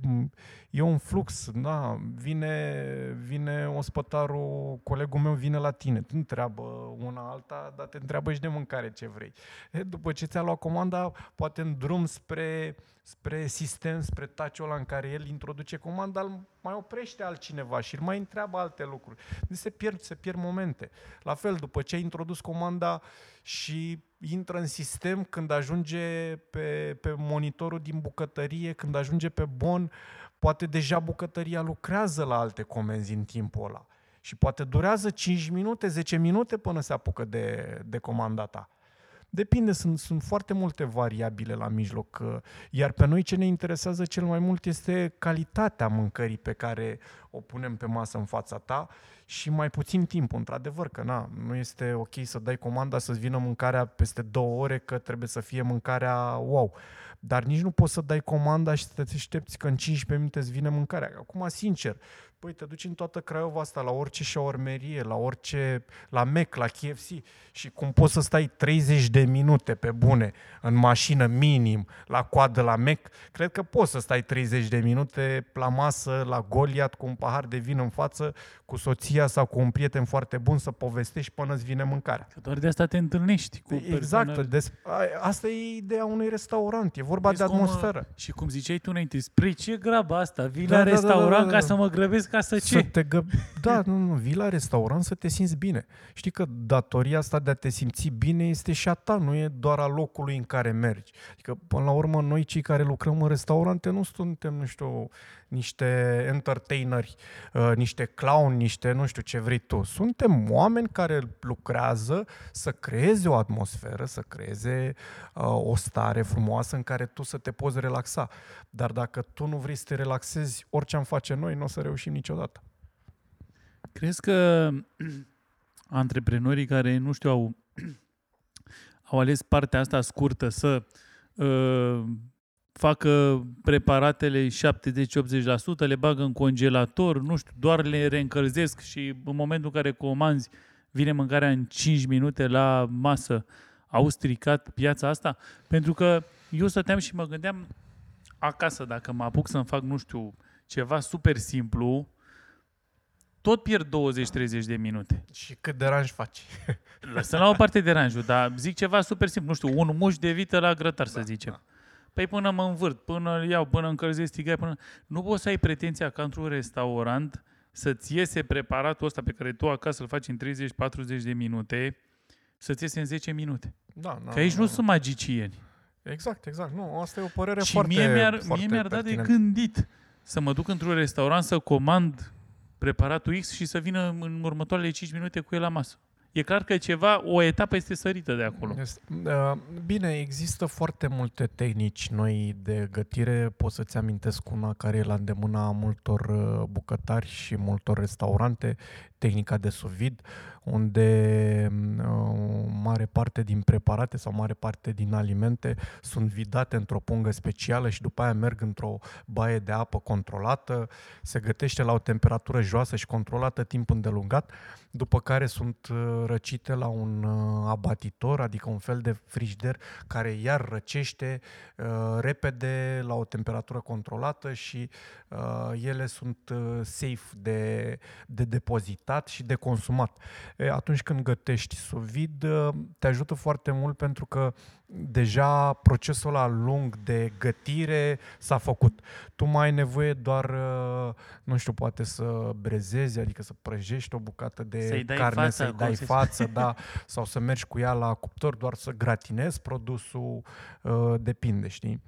e un flux. Da, vine, vine ospătarul, colegul meu vine la tine, tu întreabă una alta, dar te întreabă și de mâncare ce vrei. E, după ce ți-a luat comanda, poate în drum spre, spre sistem, spre taciul ăla în care el introduce comanda, îl mai oprește altcineva și îl mai întreabă alte lucruri. Deci se pierd, se pierd momente. La fel, după ce ai introdus comanda și intră în sistem când ajunge pe, pe monitorul din bucătărie, când ajunge pe bon, poate deja bucătăria lucrează la alte comenzi în timpul ăla. Și poate durează 5 minute, 10 minute până se apucă de, de comanda ta. Depinde, sunt, sunt foarte multe variabile la mijloc, uh, iar pe noi ce ne interesează cel mai mult este calitatea mâncării pe care o punem pe masă în fața ta și mai puțin timp, într-adevăr, că na, nu este ok să dai comanda să-ți vină mâncarea peste două ore, că trebuie să fie mâncarea wow. Dar nici nu poți să dai comanda și să te aștepți că în 15 minute îți vine mâncarea. Acum, sincer, Păi te duci în toată Craiova asta, la orice șaormerie, la orice, la Mac, la KFC și cum poți să stai 30 de minute pe bune în mașină minim, la coadă la Mac, cred că poți să stai 30 de minute la masă, la Goliat, cu un pahar de vin în față, cu soția sau cu un prieten foarte bun să povestești până îți vine mâncarea. Că doar de asta te întâlnești cu Exact, persoane... des, asta e ideea unui restaurant, e vorba Vezi de atmosferă. Cum, și cum ziceai tu înainte, spre ce graba asta? Vii da, la da, restaurant da, da, da, da. ca să mă grăbesc ca să ce? Să te gă... Da, nu, nu, vii la restaurant să te simți bine. Știi că datoria asta de a te simți bine este și a ta, nu e doar a locului în care mergi. Adică, până la urmă, noi cei care lucrăm în restaurante nu suntem, nu știu, niște entertaineri, uh, niște clown, niște nu știu ce vrei tu. Suntem oameni care lucrează să creeze o atmosferă, să creeze uh, o stare frumoasă în care tu să te poți relaxa. Dar dacă tu nu vrei să te relaxezi, orice am face noi, nu o să reușim niciodată. Crezi că antreprenorii care, nu știu, au, au ales partea asta scurtă să uh, facă preparatele 70-80%, le bagă în congelator, nu știu, doar le reîncălzesc și în momentul în care comanzi vine mâncarea în 5 minute la masă, au stricat piața asta? Pentru că eu stăteam și mă gândeam acasă, dacă mă apuc să-mi fac, nu știu, ceva super simplu, tot pierd 20-30 de minute. Și cât deranj faci? Lăsăm la o parte deranjul, dar zic ceva super simplu, nu știu, un muș de vită la grătar, da, să zicem. Da. Păi până mă învârt, până îl iau, până încălzesc tigaie, până... Nu poți să ai pretenția ca într-un restaurant să-ți iese preparatul ăsta pe care tu acasă îl faci în 30-40 de minute, să-ți iese în 10 minute. Da, da, că aici da, nu da. sunt magicieni. Exact, exact. Nu, asta e o părere și foarte mie mi-ar, foarte mie mi-ar da de gândit să mă duc într-un restaurant să comand preparatul X și să vină în următoarele 5 minute cu el la masă. E clar că ceva, o etapă este sărită de acolo. Uh, bine, există foarte multe tehnici noi de gătire. Pot să-ți amintesc una care e la îndemâna multor uh, bucătari și multor restaurante, tehnica de suvid, unde uh, mare parte din preparate sau mare parte din alimente sunt vidate într-o pungă specială și după aia merg într-o baie de apă controlată, se gătește la o temperatură joasă și controlată timp îndelungat, după care sunt uh, răcite la un uh, abatitor, adică un fel de frigider care iar răcește uh, repede la o temperatură controlată și uh, ele sunt uh, safe de, de depozitat gătat și de consumat. E, atunci când gătești sous vide, te ajută foarte mult pentru că deja procesul ăla lung de gătire s-a făcut. Tu mai ai nevoie doar, uh, nu știu, poate să brezezi, adică să prăjești o bucată de Să-i dai carne, față, să-i cum dai se față, da, sau să mergi cu ea la cuptor, doar să gratinezi produsul, uh, depinde, știi?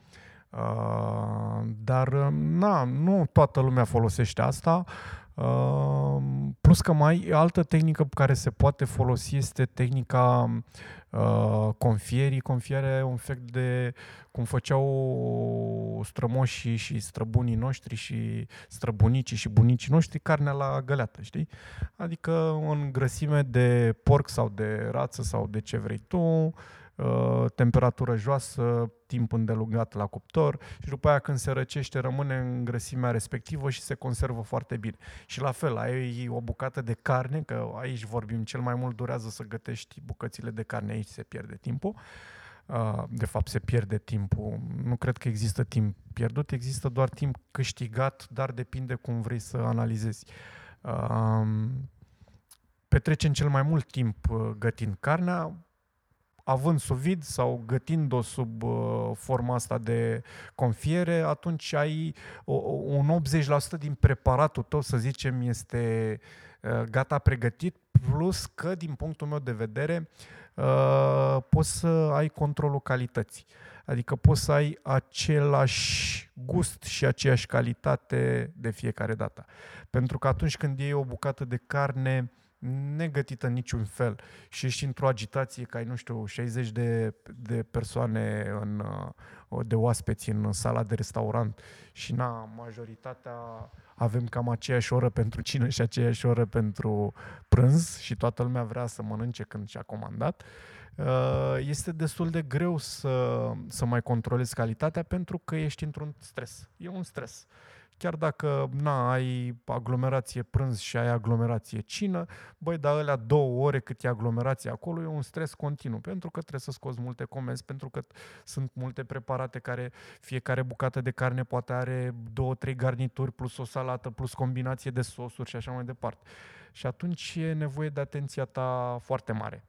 Uh, dar, uh, na, nu toată lumea folosește asta. Uh, plus că mai altă tehnică pe care se poate folosi este tehnica uh, confierii. Confierea e un fel de cum făceau strămoșii și străbunii noștri și străbunicii și bunicii noștri carnea la găleată, știi? Adică în grăsime de porc sau de rață sau de ce vrei tu, Uh, temperatură joasă, timp îndelungat la cuptor și după aia când se răcește rămâne în grăsimea respectivă și se conservă foarte bine. Și la fel, ai o bucată de carne, că aici vorbim cel mai mult durează să gătești bucățile de carne, aici se pierde timpul. Uh, de fapt se pierde timpul. Nu cred că există timp pierdut, există doar timp câștigat, dar depinde cum vrei să analizezi. Uh, petrecem cel mai mult timp gătind carnea, având sub vid sau gătind-o sub uh, forma asta de confiere, atunci ai o, un 80% din preparatul tău, să zicem, este uh, gata pregătit, plus că, din punctul meu de vedere, uh, poți să ai controlul calității. Adică poți să ai același gust și aceeași calitate de fiecare dată. Pentru că atunci când iei o bucată de carne, negătită în niciun fel. Și ești într-o agitație că ai, nu știu, 60 de, de persoane în, uh, de oaspeți în sala de restaurant. Și na, majoritatea avem cam aceeași oră pentru cină și aceeași oră pentru prânz și toată lumea vrea să mănânce când și-a comandat, uh, este destul de greu să, să mai controlezi calitatea pentru că ești într-un stres. E un stres chiar dacă na, ai aglomerație prânz și ai aglomerație cină, băi, dar alea două ore cât e aglomerație acolo e un stres continuu, pentru că trebuie să scoți multe comenzi, pentru că sunt multe preparate care fiecare bucată de carne poate are două, trei garnituri plus o salată, plus combinație de sosuri și așa mai departe. Și atunci e nevoie de atenția ta foarte mare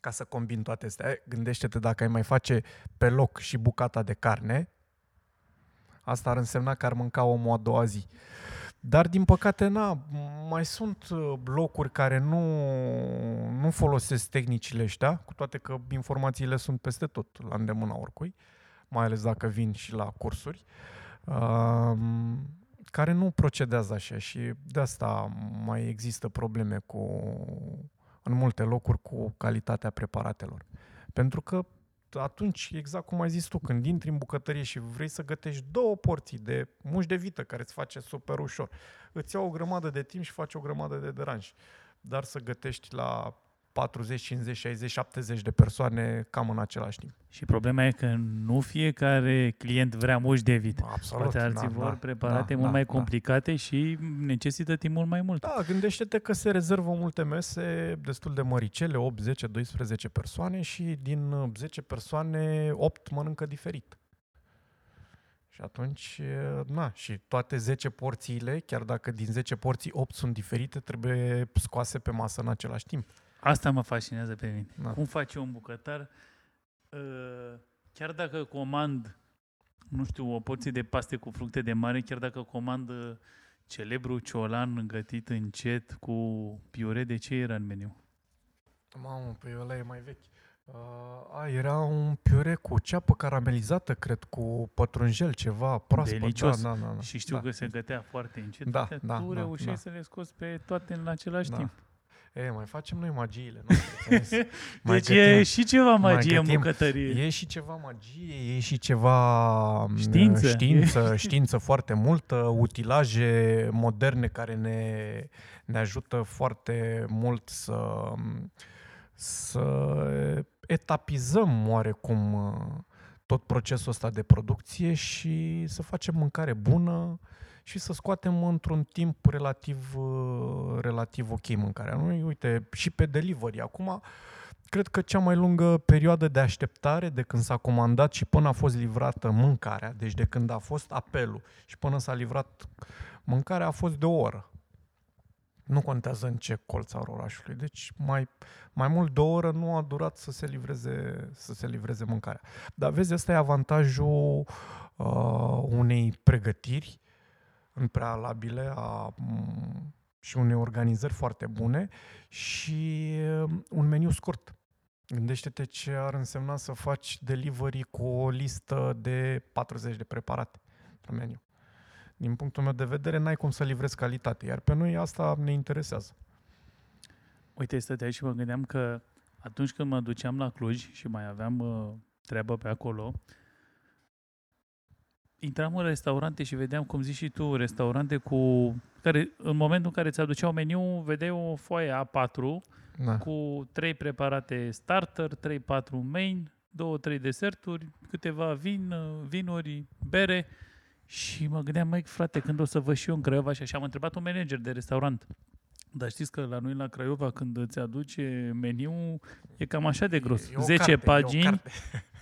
ca să combin toate astea. Gândește-te dacă ai mai face pe loc și bucata de carne, Asta ar însemna că ar mânca omul a doua zi. Dar, din păcate, na, mai sunt uh, locuri care nu, nu folosesc tehnicile ăștia, cu toate că informațiile sunt peste tot, la îndemâna oricui, mai ales dacă vin și la cursuri, uh, care nu procedează așa și de asta mai există probleme cu, în multe locuri cu calitatea preparatelor. Pentru că atunci, exact cum ai zis tu, când intri în bucătărie și vrei să gătești două porții de muș de vită care îți face super ușor, îți iau o grămadă de timp și faci o grămadă de deranj. Dar să gătești la 40, 50, 60, 70 de persoane cam în același timp. Și problema e că nu fiecare client vrea muși de vit. Absolut. Poate alții da, vor da, preparate da, mult da, mai da. complicate și necesită timp mult mai mult. Da, gândește-te că se rezervă multe mese destul de măricele, 8, 10, 12 persoane și din 10 persoane 8 mănâncă diferit. Și atunci, na, și toate 10 porțiile, chiar dacă din 10 porții 8 sunt diferite, trebuie scoase pe masă în același timp. Asta mă fascinează pe mine. Da. Cum face un bucătar, uh, chiar dacă comand, nu știu, o porție de paste cu fructe de mare, chiar dacă comand uh, celebru ciolan gătit încet cu piure, de ce era în meniu? Mamă, păi ăla e mai vechi. Uh, a, era un piure cu ceapă caramelizată, cred, cu pătrunjel, ceva proaspăt. Delicios. Da, da, da, Și știu da. că se gătea foarte încet. Da, Astea da, tu da, reușeai da. să le scoți pe toate în același Da. timp. E, mai facem noi magiile noastre. ți-am zis. Mai Deci e gătim. și ceva mai magie în gătim. bucătărie. E și ceva magie, e și ceva m, Știință. știință, știință foarte multă, utilaje moderne care ne, ne ajută foarte mult să, să etapizăm oarecum uh, tot procesul ăsta de producție și să facem mâncare bună și să scoatem într-un timp relativ, uh, relativ ok mâncarea. Noi, uite, și pe delivery. Acum, cred că cea mai lungă perioadă de așteptare de când s-a comandat și până a fost livrată mâncarea, deci de când a fost apelul și până s-a livrat mâncarea a fost de o oră. Nu contează în ce colț al orașului. Deci mai, mai mult de o oră nu a durat să se livreze, să se livreze mâncarea. Dar vezi, ăsta e avantajul uh, unei pregătiri în prealabile a, m- și unei organizări foarte bune și uh, un meniu scurt. Gândește-te ce ar însemna să faci delivery cu o listă de 40 de preparate pe meniu. Din punctul meu de vedere, n-ai cum să livrezi calitate, iar pe noi asta ne interesează. Uite, stăteai și mă gândeam că atunci când mă duceam la Cluj și mai aveam uh, treabă pe acolo, intram în restaurante și vedeam, cum zici și tu, restaurante cu care în momentul în care ți aduceau meniu, vedeai o foaie A4 Da. cu trei preparate starter, 3-4 main, 2-3 deserturi, câteva vin, vinuri, bere și mă gândeam, mai frate, când o să văd și eu în Craiova și așa am întrebat un manager de restaurant. Dar știți că la noi la Craiova când îți aduce meniu e cam așa de gros. E o 10 carte, e o pagini, carte.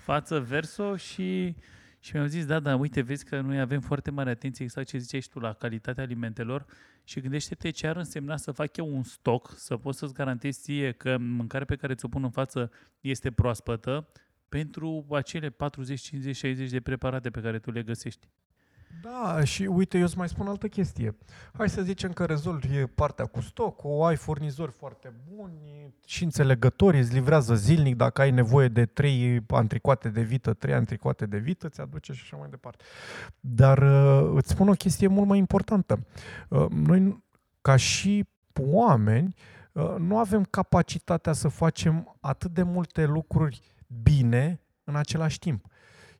față verso și, și mi-au zis, da, da, uite, vezi că noi avem foarte mare atenție, exact ce ziceai și tu, la calitatea alimentelor și gândește-te ce ar însemna să fac eu un stoc, să pot să-ți garantezi ție că mâncarea pe care ți-o pun în față este proaspătă pentru acele 40, 50, 60 de preparate pe care tu le găsești. Da, și uite, eu îți mai spun altă chestie. Hai să zicem că rezolvi partea cu stoc, o ai furnizori foarte buni și înțelegători, îți livrează zilnic, dacă ai nevoie de trei antricoate de vită, trei antricoate de vită, ți aduce și așa mai departe. Dar uh, îți spun o chestie mult mai importantă. Uh, Noi, ca și oameni, uh, nu avem capacitatea să facem atât de multe lucruri bine în același timp.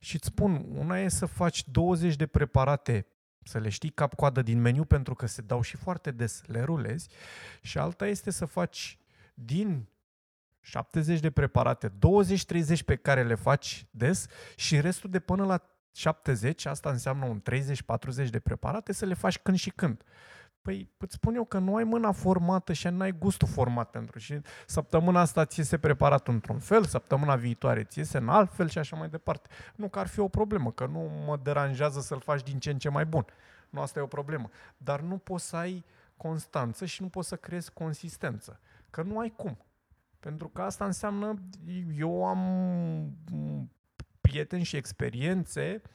Și îți spun, una e să faci 20 de preparate, să le știi cap-coadă din meniu, pentru că se dau și foarte des, le rulezi, și alta este să faci din 70 de preparate, 20-30 pe care le faci des și restul de până la 70, asta înseamnă un 30-40 de preparate, să le faci când și când. Păi îți spun eu că nu ai mâna formată și n-ai gustul format pentru și săptămâna asta ți iese preparat într-un fel, săptămâna viitoare ți iese în alt fel și așa mai departe. Nu că ar fi o problemă, că nu mă deranjează să-l faci din ce în ce mai bun. Nu asta e o problemă. Dar nu poți să ai constanță și nu poți să creezi consistență. Că nu ai cum. Pentru că asta înseamnă, eu am m, prieteni și experiențe uh,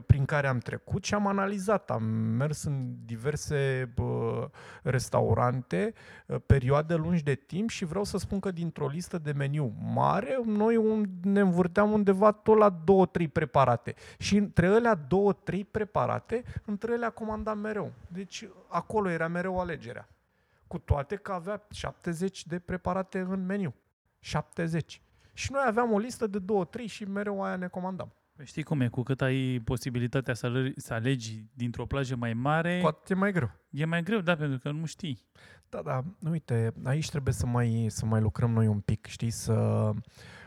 prin care am trecut și am analizat. Am mers în diverse bă, restaurante, uh, perioade lungi de timp și vreau să spun că dintr-o listă de meniu mare, noi un, ne învârteam undeva tot la două, trei preparate. Și între alea două, trei preparate, între ele comandam mereu. Deci acolo era mereu alegerea. Cu toate că avea 70 de preparate în meniu. 70. Și noi aveam o listă de două, trei și mereu aia ne comandam. Păi Știi cum e, cu cât ai posibilitatea să, alegi, să alegi dintr-o plajă mai mare, Cu atât e mai greu. e mai greu, da, pentru că nu știi. Da, da, uite, aici trebuie să mai, să mai lucrăm noi un pic, știi, să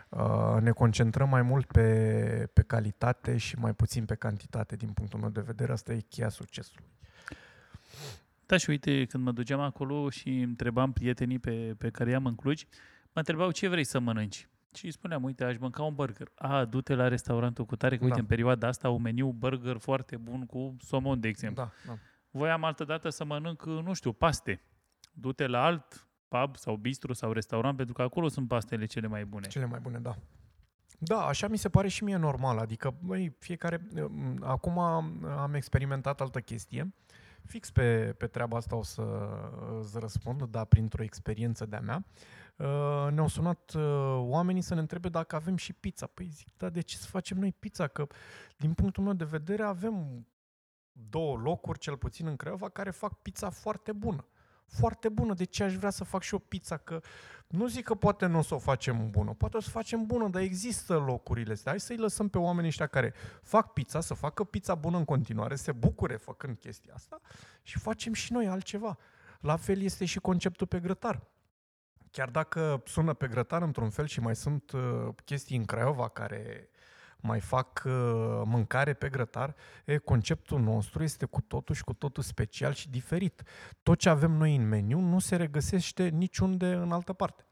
uh, ne concentrăm mai mult pe, pe calitate și mai puțin pe cantitate, din punctul meu de vedere. Asta e cheia succesului. Da, și uite, când mă duceam acolo și întrebam prietenii pe, pe care i-am în Cluj, mă întrebau ce vrei să mănânci. Și îi spuneam, uite, aș mânca un burger. A, du-te la restaurantul cu tare, că uite, Da. în perioada asta un meniu burger foarte bun cu somon, de exemplu. Da, da. Voiam altă dată să mănânc, nu știu, paste. Du-te la alt pub sau bistro sau restaurant, pentru că acolo sunt pastele cele mai bune. Cele mai bune, da. Da, așa mi se pare și mie normal. Adică, băi, fiecare... m, Acum am experimentat altă chestie. Fix pe, pe treaba asta o să îți răspund, dar printr-o experiență de-a mea. Uh, Ne-au sunat uh, oamenii să ne întrebe dacă avem și pizza. Păi zic, da, de ce să facem noi pizza? Că, din punctul meu de vedere, avem două locuri, cel puțin în Craiova, care fac pizza foarte bună. Foarte bună. De ce aș vrea să fac și o pizza? Că nu zic că poate nu o să o facem bună, poate o să facem bună, dar există locurile astea. Hai să-i lăsăm pe oamenii ăștia care fac pizza, să facă pizza bună în continuare, se bucure făcând chestia asta și facem și noi altceva. La fel este și conceptul pe grătar. Chiar dacă sună pe grătar într-un fel și mai sunt uh, chestii în Craiova care mai fac uh, mâncare pe grătar, e, conceptul nostru este cu totul și cu totul special și diferit. Tot ce avem noi în meniu nu se regăsește niciunde în altă parte.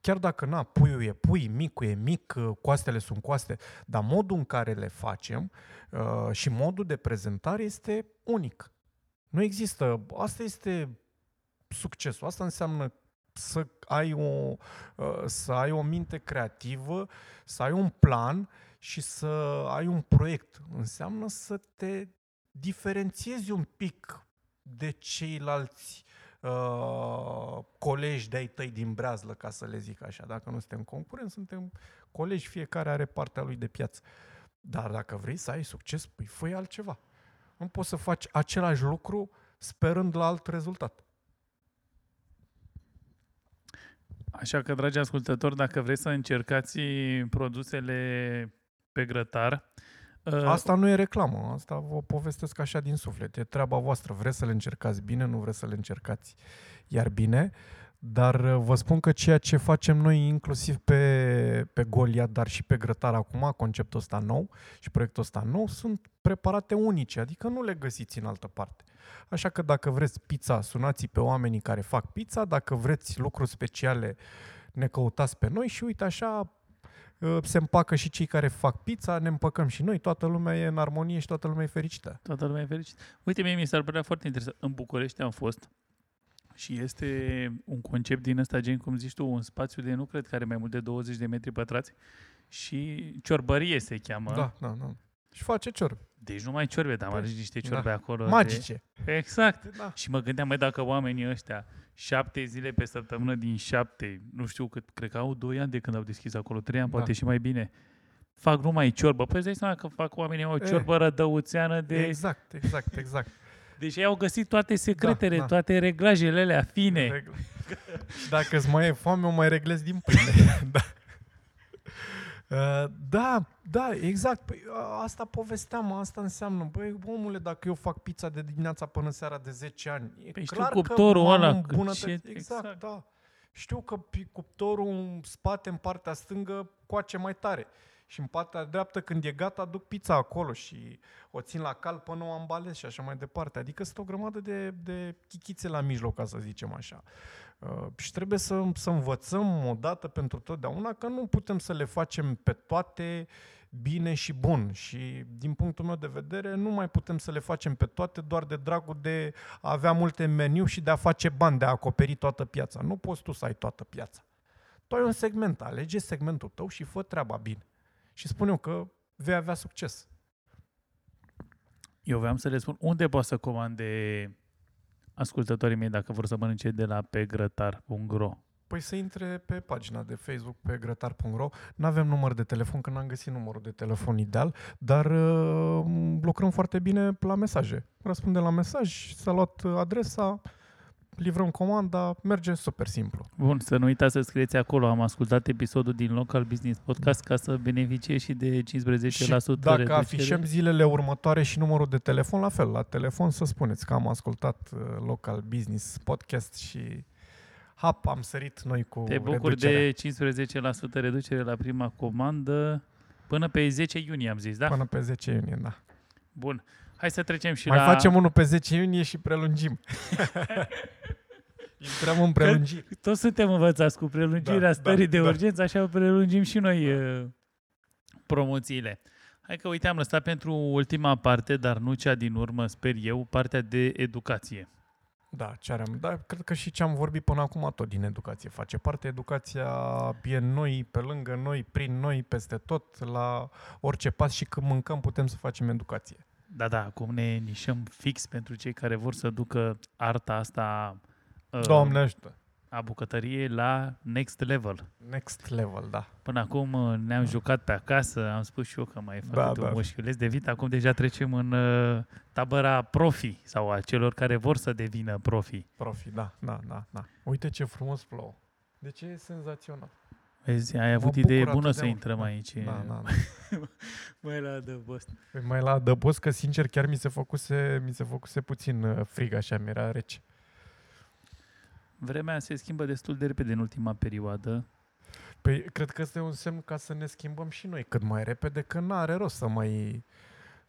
Chiar dacă, na, puiul e pui, micul e mic, uh, coastele sunt coaste, dar modul în care le facem uh, și modul de prezentare este unic. Nu există, asta este succesul. Asta înseamnă să ai o, uh, să ai o minte creativă, să ai un plan și să ai un proiect. Înseamnă să te diferențiezi un pic de ceilalți uh, colegi de-ai tăi din breazlă, ca să le zic așa. Dacă nu suntem concurenți, suntem colegi, fiecare are partea lui de piață. Dar dacă vrei să ai succes, păi fă altceva. Nu poți să faci același lucru sperând la alt rezultat. Așa că, dragi ascultători, dacă vreți să încercați produsele pe grătar, uh, Asta nu e reclamă, asta vă povestesc așa din suflet. E treaba voastră. Vreți să le încercați bine, nu vreți să le încercați iar bine. Dar uh, vă spun că ceea ce facem noi, inclusiv pe, pe Golia, dar și pe Grătar acum, conceptul ăsta nou și proiectul ăsta nou, sunt preparate unice, adică nu le găsiți în altă parte. Așa că dacă vreți pizza, sunați pe oamenii care fac pizza, dacă vreți lucruri speciale, ne căutați pe noi și uite așa uh, se împacă și cei care fac pizza, ne împăcăm și noi, toată lumea e în armonie și toată lumea e fericită. Toată lumea e fericită. Uite, mie mi s-ar părea foarte interesant. În București am fost și este un concept din ăsta, gen cum zici tu, un spațiu de, nu cred că are mai mult de 20 de metri pătrați și ciorbărie se cheamă. Da, da, da. Și face ciorbe. Deci nu mai ciorbe, dar mai păi, niște ciorbe da. acolo. Magice. De... Exact. Da. Și mă gândeam, mai dacă oamenii ăștia șapte zile pe săptămână din șapte, nu știu cât, cred că au doi ani de când au deschis acolo, trei ani, da. poate și mai bine, fac numai ciorbă. Păi îți dai seama că fac oamenii o ciorbă e, rădăuțeană de... Exact, exact, exact. Deci ei au găsit toate secretele, da, da. toate reglajele alea fine. Regl- Dacă îți mai e foame, o mai reglezi din pâine. da. Uh, da, da, exact. Păi, asta povesteam, asta înseamnă. Băi, omule, dacă eu fac pizza de dimineața până seara de 10 ani, e păi clar știu cuptorul că ăla. Ce... Exact, exact, da. Știu că cuptorul în spate, în partea stângă, coace mai tare și în partea dreaptă, când e gata, duc pizza acolo și o țin la cal până o ambalez și așa mai departe. Adică sunt o grămadă de, de chichițe la mijloc, ca să zicem așa. Uh, și trebuie să, să învățăm odată pentru totdeauna că nu putem să le facem pe toate bine și bun. Și din punctul meu de vedere, nu mai putem să le facem pe toate doar de dragul de a avea multe meniu și de a face bani, de a acoperi toată piața. Nu poți tu să ai toată piața. Tu ai un segment, alege segmentul tău și fă treaba bine și spun eu că vei avea succes. Eu vreau să le spun unde poate să comande ascultătorii mei dacă vor să mănânce de la pegrătar.ro Păi să intre pe pagina de Facebook pe grătar.ro. Nu avem număr de telefon, că n-am găsit numărul de telefon ideal, dar uh, lucrăm foarte bine la mesaje. Răspundem la mesaj, s-a luat adresa, livrăm comanda, merge super simplu. Bun, să nu uitați să scrieți acolo. Am ascultat episodul din Local Business Podcast ca să beneficiezi și de 15% și dacă reducere. afișăm zilele următoare și numărul de telefon, la fel, la telefon să spuneți că am ascultat uh, Local Business Podcast și hap, am sărit noi cu Te bucuri de 15% reducere la prima comandă până pe 10 iunie, am zis, da? Până pe 10 iunie, da. Bun. Hai să trecem și Mai la... facem unul pe 10 iunie și prelungim. Intrăm în prelungiri. Că toți suntem învățați cu prelungirea da, stării da, de da. urgență, așa prelungim și noi uh, promoțiile. Hai că uite, am lăsat pentru ultima parte, dar nu cea din urmă, sper eu, partea de educație. Da, ce am, da, cred că și ce am vorbit până acum tot din educație face parte. Educația e noi, pe lângă noi, prin noi, peste tot, la orice pas și când mâncăm putem să facem educație. Da, da, acum ne nișăm fix pentru cei care vor să ducă arta asta uh, Doamne ajută. a bucătăriei la next level. Next level, da. Până acum uh, ne-am jucat pe acasă, am spus și eu că mai fac da, da. un mușchiuleț de vit, acum deja trecem în uh, tabăra profi sau a celor care vor să devină profi. Profi, da, da, da, da. Uite ce frumos plouă. Deci e senzațional. Vezi, ai avut idee bună să intrăm da, aici. Da, da, da. mai la adăpost. Păi mai la adăpost, că sincer chiar mi se făcuse, mi se făcuse puțin uh, frig așa, mi-era rece. Vremea se schimbă destul de repede în ultima perioadă. Păi cred că este un semn ca să ne schimbăm și noi cât mai repede, că nu are rost să mai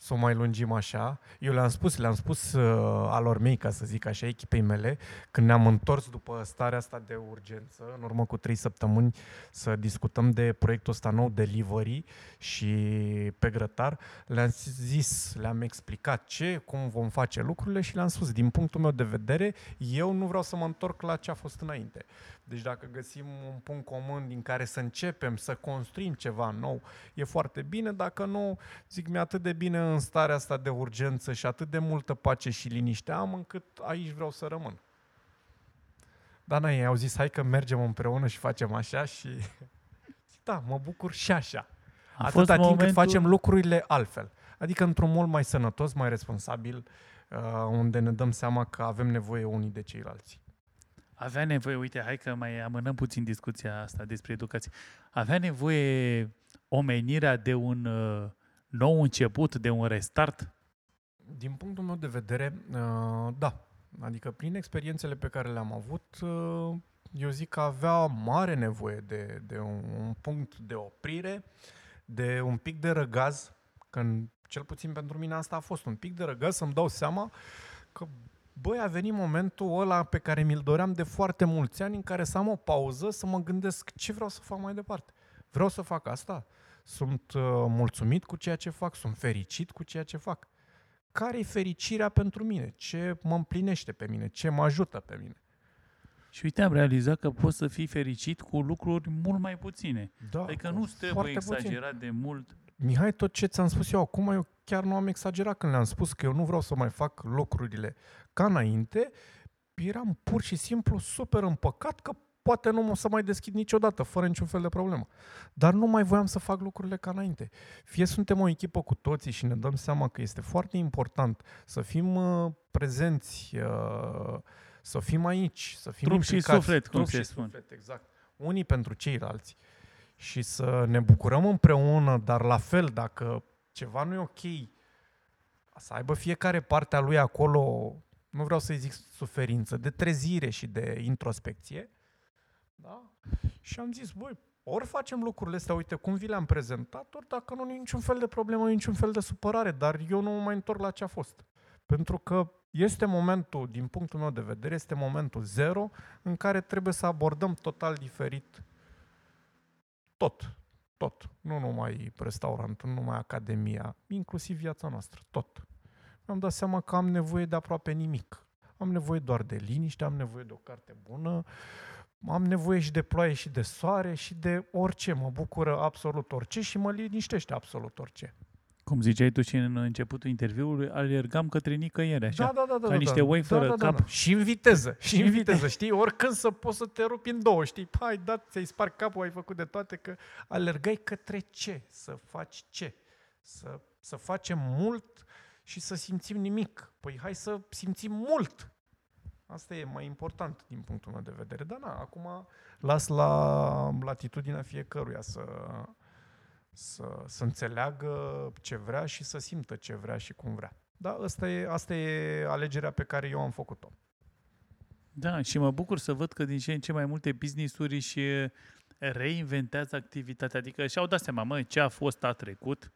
să o mai lungim așa. Eu le-am spus, le-am spus uh, alor mei, ca să zic așa, echipei mele, când ne-am întors după starea asta de urgență, în urmă cu trei săptămâni, să discutăm de proiectul ăsta nou, Delivery și pe grătar, le-am zis, le-am explicat ce, cum vom face lucrurile și le-am spus, din punctul meu de vedere, eu nu vreau să mă întorc la ce a fost înainte. Deci dacă găsim un punct comun din care să începem să construim ceva nou, e foarte bine. Dacă nu, zic, mi atât de bine în starea asta de urgență și atât de multă pace și liniște am, încât aici vreau să rămân. Dar ei au zis, hai că mergem împreună și facem așa și... Da, mă bucur și așa. A Atâta timp momentul... cât facem lucrurile altfel. Adică într-un mult mai sănătos, mai responsabil, uh, unde ne dăm seama că avem nevoie unii de ceilalți avea nevoie, uite, hai că mai amânăm puțin discuția asta despre educație, avea nevoie omenirea de un uh, nou început, de un restart? Din punctul meu de vedere, uh, da. Adică prin experiențele pe care le-am avut, uh, eu zic că avea mare nevoie de, de un, un punct de oprire, de un pic de răgaz, când cel puțin pentru mine asta a fost un pic de răgaz, să-mi dau seama că băi, a venit momentul ăla pe care mi-l doream de foarte mulți ani, în care să am o pauză, să mă gândesc ce vreau să fac mai departe. Vreau să fac asta? Sunt uh, mulțumit cu ceea ce fac? Sunt fericit cu ceea ce fac? Care e fericirea pentru mine? Ce mă împlinește pe mine? Ce mă ajută pe mine? Și uite, am realizat că poți să fii fericit cu lucruri mult mai puține. Da, adică nu trebuie exagerat puțin. de mult. Mihai, tot ce ți-am spus eu acum, eu chiar nu am exagerat când le-am spus că eu nu vreau să mai fac lucrurile ca înainte, eram pur și simplu super împăcat că poate nu o să mai deschid niciodată, fără niciun fel de problemă. Dar nu mai voiam să fac lucrurile ca înainte. Fie suntem o echipă cu toții și ne dăm seama că este foarte important să fim uh, prezenți, uh, să fim aici, să fim Trup implicați. și suflet, cum Trup se și spune. suflet, exact. Unii pentru ceilalți. Și să ne bucurăm împreună, dar la fel, dacă ceva nu e ok, să aibă fiecare partea lui acolo nu vreau să-i zic suferință, de trezire și de introspecție. Da? Și am zis, băi, ori facem lucrurile astea, uite cum vi le-am prezentat, ori dacă nu, niciun fel de problemă, niciun fel de supărare, dar eu nu mă mai întorc la ce a fost. Pentru că este momentul, din punctul meu de vedere, este momentul zero în care trebuie să abordăm total diferit tot. Tot. Nu numai restaurantul, nu numai academia, inclusiv viața noastră. Tot mi-am dat seama că am nevoie de aproape nimic. Am nevoie doar de liniște, am nevoie de o carte bună, am nevoie și de ploaie și de soare și de orice. Mă bucură absolut orice și mă liniștește absolut orice. Cum ziceai tu și în începutul interviului, alergam către nicăieri, așa? Da, da, da. da ca da, niște da, oi fără da, da, cap. Da, da. Și în viteză, și în viteză, știi? Oricând să poți să te rupi în două, știi? Hai, da, ți-ai spart capul, ai făcut de toate, că alergai către ce? Să faci ce? Să, să facem mult și să simțim nimic. Păi hai să simțim mult. Asta e mai important din punctul meu de vedere. Dar na, acum las la latitudinea fiecăruia să, să, să înțeleagă ce vrea și să simtă ce vrea și cum vrea. Da, asta e, asta e alegerea pe care eu am făcut-o. Da, și mă bucur să văd că din ce în ce mai multe business-uri și reinventează activitatea. Adică și-au dat seama, mă, ce a fost a trecut.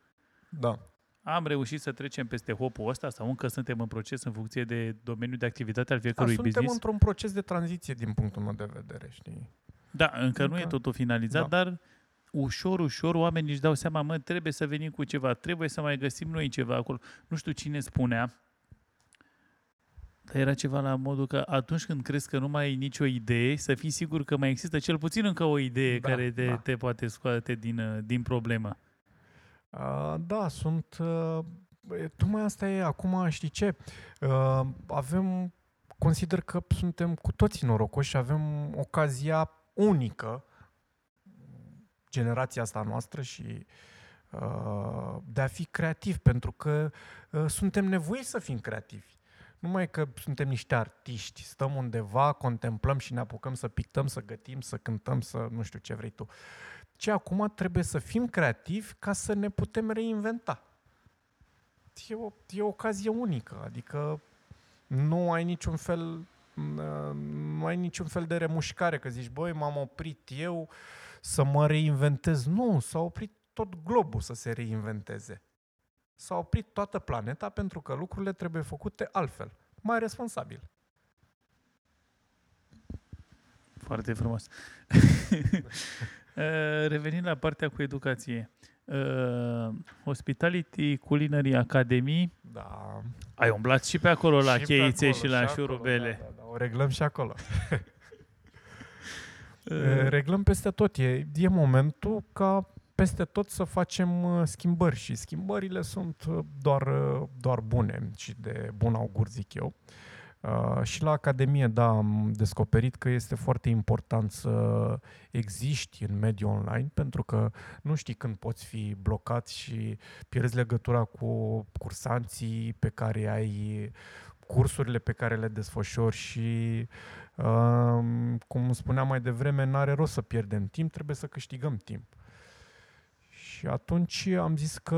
Da am reușit să trecem peste hopul ăsta sau încă suntem în proces în funcție de domeniul de activitate al fiecărui da, business? Suntem într-un proces de tranziție din punctul meu de vedere, știi? Da, încă, încă nu e totul finalizat, da. dar ușor, ușor oamenii își dau seama, mă, trebuie să venim cu ceva, trebuie să mai găsim noi ceva acolo. Nu știu cine spunea, dar era ceva la modul că atunci când crezi că nu mai ai nicio idee, să fii sigur că mai există cel puțin încă o idee da, care te, da. te poate scoate din, din problemă. Uh, da, sunt... Uh, tocmai asta e, acum știi ce? Uh, avem, consider că suntem cu toții norocoși și avem ocazia unică, generația asta noastră și de a fi creativ, pentru că suntem nevoiți să fim creativi. Numai că suntem niște artiști, stăm undeva, contemplăm și ne apucăm să pictăm, să gătim, să cântăm, să nu știu ce vrei tu ci acum trebuie să fim creativi ca să ne putem reinventa. E o, e o ocazie unică, adică nu ai niciun fel nu ai niciun fel de remușcare, că zici, băi, m-am oprit eu să mă reinventez. Nu, s-a oprit tot globul să se reinventeze. S-a oprit toată planeta pentru că lucrurile trebuie făcute altfel, mai responsabil. Foarte frumos. Uh, revenind la partea cu educație. Uh, Hospitality Culinary Academy. Da. Ai umblat și pe acolo la Și pe cheițe acolo, și la acolo, șurubele. Da, da, da, o reglăm și acolo. Uh, reglăm peste tot. E, e momentul ca peste tot să facem uh, schimbări și schimbările sunt uh, doar, uh, doar bune și de bun augur, zic eu. Uh, și la Academie, da, am descoperit că este foarte important să existi în mediul online, pentru că nu știi când poți fi blocat și pierzi legătura cu cursanții pe care ai cursurile pe care le desfășori și, uh, cum spuneam mai devreme, n-are rost să pierdem timp, trebuie să câștigăm timp. Și atunci am zis că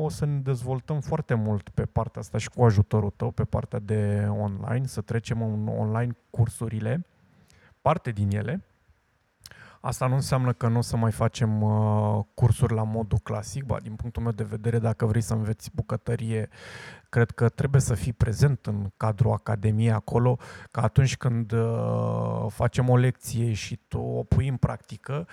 o să ne dezvoltăm foarte mult pe partea asta și cu ajutorul tău, pe partea de online, să trecem în online cursurile, parte din ele. Asta nu înseamnă că nu o să mai facem uh, cursuri la modul clasic, ba, din punctul meu de vedere, dacă vrei să înveți bucătărie, cred că trebuie să fii prezent în cadrul academiei acolo, că atunci când uh, facem o lecție și tu o pui în practică,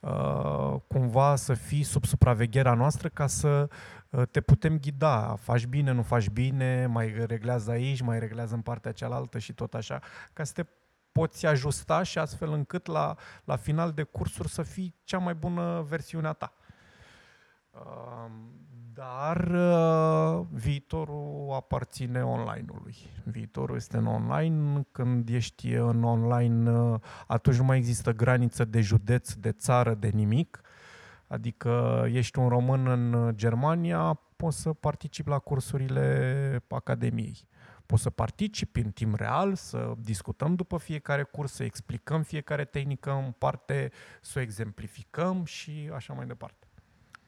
uh, cumva să fii sub supravegherea noastră ca să uh, te putem ghida. Faci bine, nu faci bine, mai reglează aici, mai reglează în partea cealaltă și tot așa, ca să te poți ajusta și astfel încât la, la final de cursuri să fii cea mai bună versiune a ta. Uh, Dar uh, viitorul aparține online-ului. Viitorul este în online. Când ești în online, uh, atunci nu mai există graniță de județ, de țară, de nimic. Adică ești un român în Germania, poți să participi la cursurile Academiei. Poți să participi în timp real, să discutăm după fiecare curs, să explicăm fiecare tehnică în parte, să o exemplificăm și așa mai departe.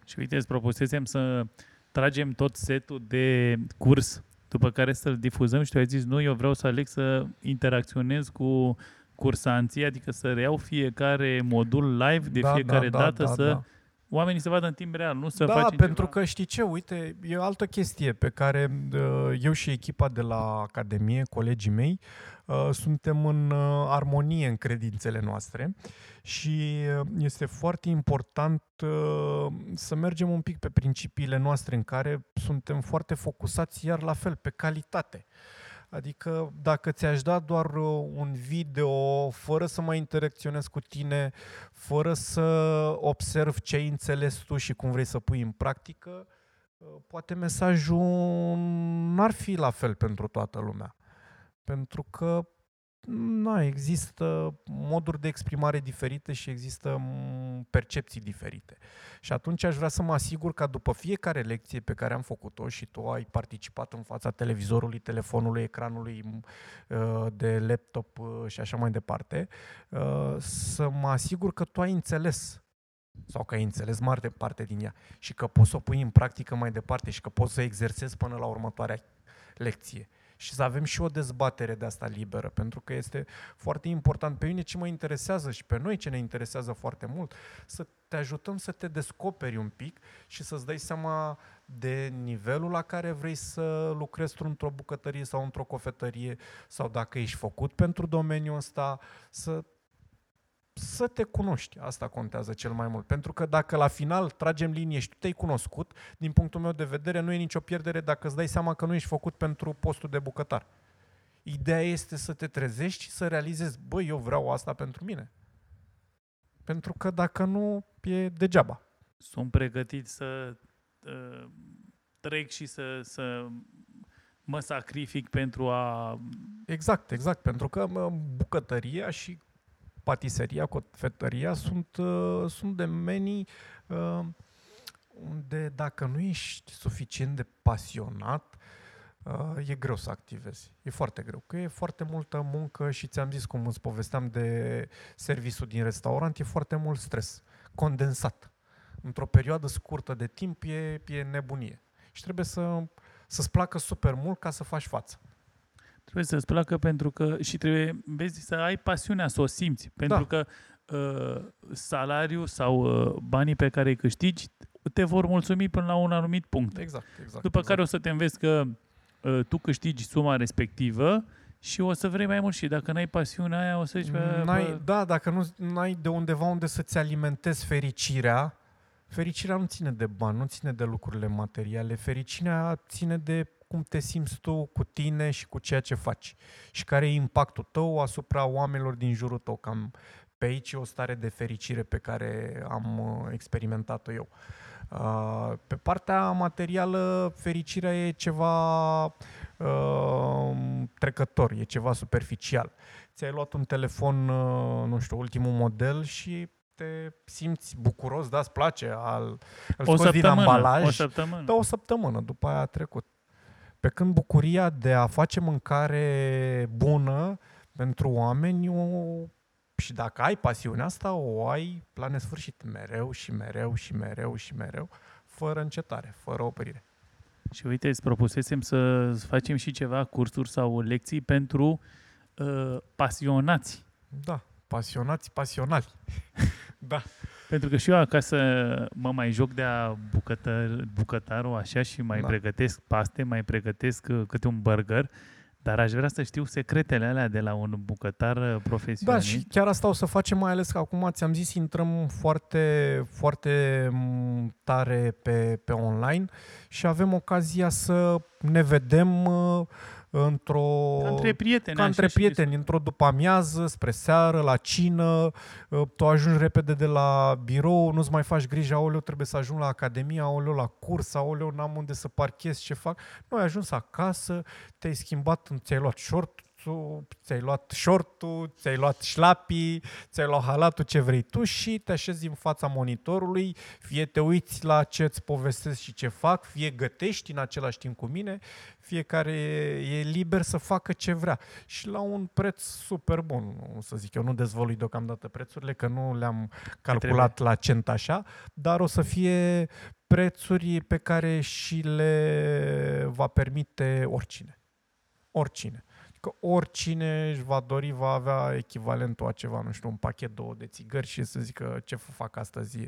Și uite, îți propusesem să tragem tot setul de curs, după care să-l difuzăm și tu ai zis, nu, eu vreau să aleg să interacționez cu cursanții, adică să reiau fiecare modul live de fiecare dată, să oamenii să vadă în timp real, nu să da, facem pentru ceva. că știi ce, uite, e o altă chestie pe care uh, eu și echipa de la Academie, colegii mei, uh, suntem în uh, armonie în credințele noastre și uh, este foarte important uh, să mergem un pic pe principiile noastre în care suntem foarte focusați iar la fel pe calitate. Adică dacă ți-aș da doar uh, un video fără să mai interacționez cu tine, fără să observ ce ai înțeles tu și cum vrei să pui în practică, uh, poate mesajul n-ar fi la fel pentru toată lumea. Pentru că na, există moduri de exprimare diferite și există m, percepții diferite. Și atunci aș vrea să mă asigur că după fiecare lecție pe care am făcut-o și tu ai participat în fața televizorului, telefonului, ecranului m, uh, de laptop uh, și așa mai departe, uh, să mă asigur că tu ai înțeles sau că ai înțeles mare parte din ea și că poți să o pui în practică mai departe și că poți să exersezi până la următoarea lecție și să avem și o dezbatere de asta liberă, pentru că este foarte important. Pe mine ce mă interesează și pe noi ce ne interesează foarte mult, să te ajutăm să te descoperi un pic și să-ți dai seama de nivelul la care vrei să lucrezi într-o bucătărie sau într-o cofetărie sau dacă ești făcut pentru domeniul ăsta, să să te cunoști. Asta contează cel mai mult. Pentru că dacă la final tragem linie și tu te-ai cunoscut, din punctul meu de vedere, nu e nicio pierdere dacă îți dai seama că nu ești făcut pentru postul de bucătar. Ideea este să te trezești și să realizezi, băi, eu vreau asta pentru mine. Pentru că dacă nu, e degeaba. Sunt pregătit să uh, trec și să, să mă sacrific pentru a... Exact, exact. Pentru că mă, bucătăria și patiseria, cofetăria sunt, uh, sunt domenii uh, unde dacă nu ești suficient de pasionat, uh, e greu să activezi. E foarte greu, că e foarte multă muncă și ți-am zis, cum îți povesteam de serviciul din restaurant, e foarte mult stres, condensat. Într-o perioadă scurtă de timp e, e nebunie. Și trebuie să, să-ți placă super mult ca să faci față. Trebuie să-ți placă pentru că și trebuie, vezi, să ai pasiunea, să o simți. Pentru Da. că uh, salariul sau uh, banii pe care îi câștigi te vor mulțumi până la un anumit punct. Exact, exact. După exact. care o să te înveți că uh, tu câștigi suma respectivă și o să vrei mai mult și dacă n-ai pasiunea aia o să zici, bă, N-ai, bă, da, dacă nu ai de undeva unde să-ți alimentezi fericirea, fericirea nu ține de bani, nu ține de lucrurile materiale. Fericirea ține de cum te simți tu cu tine și cu ceea ce faci. Și care e impactul tău asupra oamenilor din jurul tău. Cam pe aici e o stare de fericire pe care am uh, experimentat-o eu. Uh, Pe partea materială, fericirea e ceva uh, trecător, e ceva superficial. Ți-ai luat un telefon, uh, nu știu, ultimul model și te simți bucuros, da, îți place, al, îl o scoți din săptămână, ambalaj, o săptămână. da, o săptămână, după aia a trecut. Pe când bucuria de a face mâncare bună pentru oameni o, și dacă ai pasiunea asta, o ai la nesfârșit, mereu și mereu și mereu și mereu, fără încetare, fără oprire. Și uite, îți propusesem să facem și ceva cursuri sau lecții pentru uh, pasionați. Da, pasionați, pasionali. da. Pentru că și eu acasă mă mai joc de a bucătar, bucătarul așa și mai Da. pregătesc paste, mai pregătesc uh, câte un burger, dar aș vrea să știu secretele alea de la un bucătar uh, Da, profesionist. și chiar asta o să facem, mai ales că acum ți-am zis, intrăm foarte, foarte m, tare pe, pe online și avem ocazia să ne vedem uh, într-o... Ca între prieteni. ca așa, între și prieteni, într-o după amiază, spre seară, la cină, uh, tu ajungi repede de la birou, nu-ți mai faci griji, aoleu, trebuie să ajung la academie, aoleu, la curs, aoleu, n-am unde să parchez, ce fac. Nu, ai ajuns acasă, te-ai schimbat, ți-ai luat short ți-ai luat shortul, ți-ai luat șlapii, ți-ai luat halatul, ce vrei tu și te așezi în fața monitorului, fie te uiți la ce îți povestesc și ce fac, fie gătești în același timp cu mine, fiecare e liber să facă ce vrea. Și la un preț super bun, o să zic eu, nu dezvălui deocamdată prețurile, că nu le-am calculat la cent așa, dar o să fie prețuri pe care și le va permite oricine. Oricine. Că oricine își va dori va avea echivalentul a ceva, nu știu, un pachet două de țigări și să zică ce fac astăzi,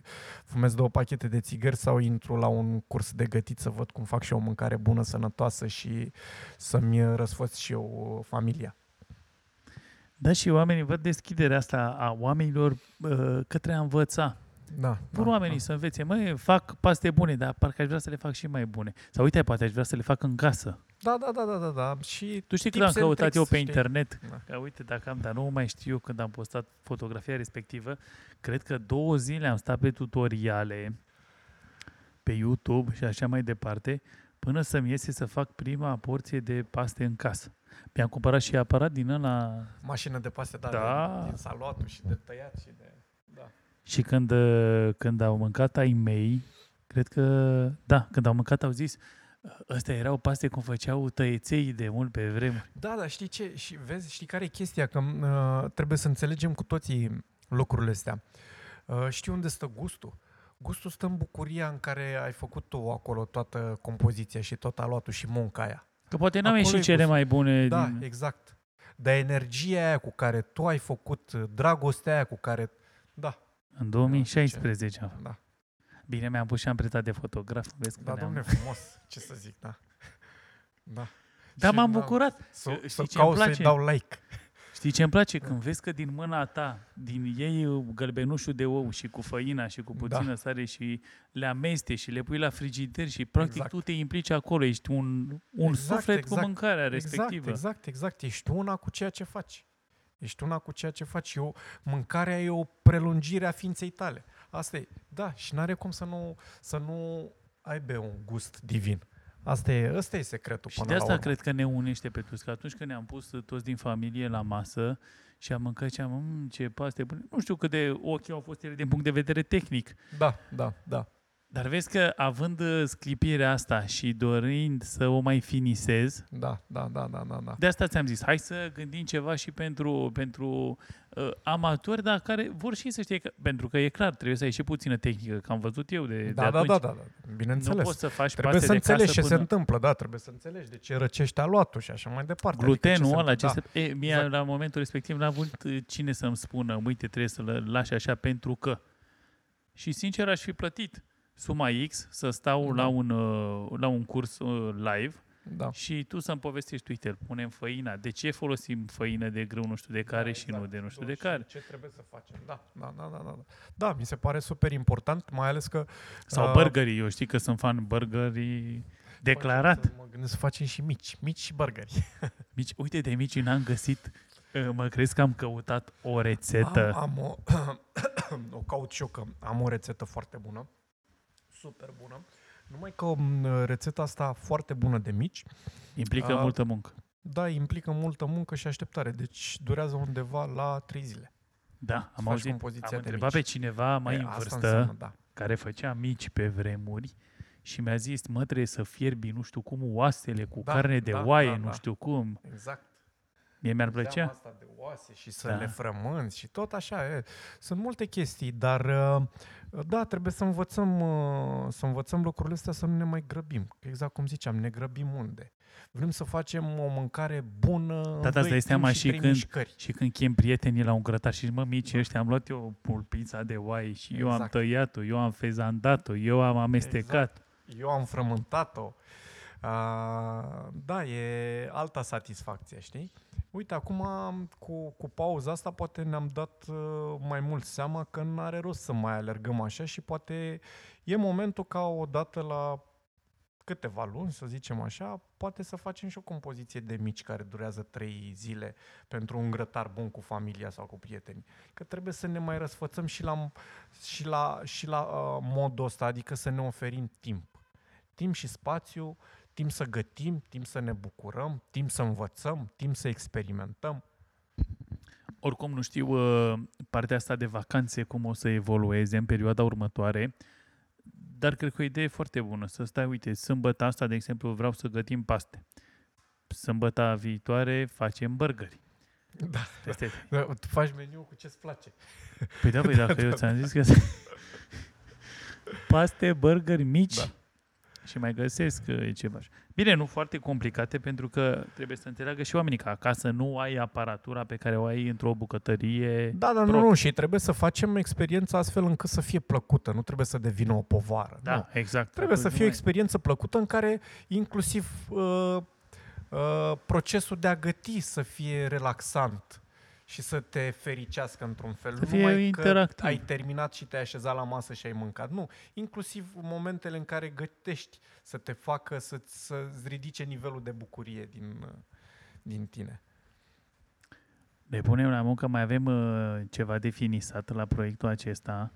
fumez două pachete de țigări sau intru la un curs de gătit să văd cum fac și eu o mâncare bună, sănătoasă și să-mi răsfăț și eu familia. Da, și oamenii văd deschiderea asta a oamenilor uh, către a învăța. Da, Pur da, oamenii da. să învețe, măi, fac paste bune, dar parcă aș vrea să le fac și mai bune. Sau uite, poate aș vrea să le fac în casă. Da, da, da, da, da, da. Și Tu știi tips când am and căutat tricks, eu pe știi? internet, Da. că uite dacă am, dar nu mai știu eu când am postat fotografia respectivă, cred că două zile am stat pe tutoriale pe YouTube și așa mai departe, până să-mi iese să fac prima porție de paste în casă. Mi-am cumpărat și aparat din ăla Mașină de paste, da, Da. De, din saluatul și de tăiat și de... Da. și când, uh, când au mâncat ai mei, cred că, da, când au mâncat au zis, ăstea erau paste cum făceau tăieței de mult pe vremuri. Da, dar știi ce? Și vezi, știi care e chestia? Că uh, trebuie să înțelegem cu toții lucrurile astea. Uh, știi unde stă gustul? Gustul stă în bucuria în care ai făcut tu acolo toată compoziția și tot aluatul și munca aia. Că poate n-am Acolo ieșit e cele gustul. mai bune Da, din... exact. Dar energia aia cu care tu ai făcut, dragostea aia cu care... Da, În 2016 am da. Bine, mi-am pus și amprentat de fotograf. Vezi că Da, ne-am- domne, frumos. Ce să zic, da. Da. Da, Și m-am da, bucurat. Să, Știi să ce îmi caut să-i place? dau like. Știi ce îmi place? Când vezi că din mâna ta, din ei gălbenușul de ou și cu făina și cu puțină Da. sare și le ameste și le pui la frigider și practic Exact. tu te implici acolo, ești un, un Exact, suflet exact. cu mâncarea Exact, respectivă. exact, exact. Ești una cu ceea ce faci. Ești una cu ceea ce faci. Eu, mâncarea e o prelungire a ființei tale. Asta e. Da, și n-are cum să nu, să nu aibă un gust divin. Asta e, ăsta e secretul Și până de asta la urmă. cred că ne unește pe toți. Că atunci când ne-am pus toți din familie la masă și am mâncat și am, mmm, ce paste bune. Nu știu cât de ochi au fost ele din punct de vedere tehnic. Da, da, da. Dar vezi că având uh, sclipirea asta și dorind să o mai finisez, Da, da, da, da, da, da. de asta ți-am zis, hai să gândim ceva și pentru, pentru uh, amatori, dar care vor și să știe că, pentru că e clar, trebuie să ai și puțină tehnică, că am văzut eu de, de Da, da, atunci. da, da, da. Nu Bineînțeles. poți să faci Trebuie paste să de înțelegi casă ce până... se întâmplă, da, trebuie să înțelegi de ce răcește aluatul și așa mai departe. Glutenul adică ăla, ce ce se... se... E, mie Exact. la momentul respectiv n-a avut uh, cine să-mi spună, uite, trebuie să-l lași așa pentru că. Și sincer aș fi plătit suma X să stau Da. la, un, uh, la un curs uh, live Da. și tu să-mi povestești, uite, îl punem făina. De ce folosim făină de grâu nu știu de care Da, și exact. nu de nu știu Da, de și care? Ce trebuie să facem? Da, da, da, da, da. Da, da mi se pare super important, mai ales că... Sau uh, burgerii, eu știi că sunt fan burgerii declarat. Să mă gândesc să facem și mici, mici și burgeri. Mici, uite de mici n-am găsit, uh, mă crezi că am căutat o rețetă. Am, am o, o caut și eu că am o rețetă foarte bună, super bună. Numai că m, rețeta asta foarte bună de mici, Implică a- multă muncă. da, implică multă muncă și așteptare. Deci durează undeva la 3 zile. Da, am faci auzit, compoziția am de întrebat mici. pe cineva mai E, în asta vârstă înseamnă, da. care făcea mici pe vremuri și mi-a zis, mă, trebuie să fierbi nu știu cum oasele cu Da, carne de da, oaie, da, nu da. știu cum. Exact. Mie mi-ar Zeama plăcea. asta de oase și să Da. le frămânți și tot așa. E. Sunt multe chestii, dar uh, da, trebuie să învățăm, uh, să învățăm lucrurile astea să nu ne mai grăbim. Că Exact cum ziceam, ne grăbim unde? Vrem să facem o mâncare bună în Da, da, îți doi dai timp seama și, și trei când- mișcări. Și când chem prietenii la un grătar și zic, mă, mici ăștia, am luat eu pulpița de oaie și eu am Exact. tăiat-o, eu am fezandat-o, eu am amestecat. Eu am frământat-o. Uh, da, e alta satisfacție, știi? Uite, acum cu, cu pauza asta poate ne-am dat uh, mai mult seama că nu are rost să mai alergăm așa și poate e momentul ca odată la câteva luni, să zicem așa, poate să facem și o compoziție de mici care durează trei zile pentru un grătar bun cu familia sau cu prietenii. Că trebuie să ne mai răsfățăm și la, și la, și la uh, modul ăsta, adică să ne oferim timp. Timp și spațiu, timp să gătim, timp să ne bucurăm, timp să învățăm, timp să experimentăm. Oricum nu știu uh, partea asta de vacanțe cum o să evolueze în perioada următoare, dar cred că o idee foarte bună să stai, uite, sâmbătă asta, de exemplu, vreau să gătim paste. Sâmbăta viitoare facem burgeri. Da. Peste... Da, Tu faci meniu cu ce-ți place. Păi da, păi dacă eu ți-am zis că paste, burgeri mici Da. Și mai găsesc uh, ceva. Bine, nu foarte complicate pentru că trebuie să înțeleagă și oamenii că acasă nu ai aparatura pe care o ai într-o bucătărie. Da, dar nu, Prost. nu, și trebuie să facem experiența astfel încât să fie plăcută, nu trebuie să devină o povară. Da, nu. exact. Trebuie să Atunci fie o nu mai- experiență plăcută în care inclusiv uh, uh, procesul de a găti să fie relaxant și să te fericească într-un fel. Să fie Numai că interactiv. ai terminat și te-ai așezat la masă și ai mâncat. Nu, inclusiv momentele în care gătești să te facă să, să-ți ridice nivelul de bucurie din, uh, din tine. Ne punem la muncă, mai avem uh, ceva de finisat la proiectul acesta.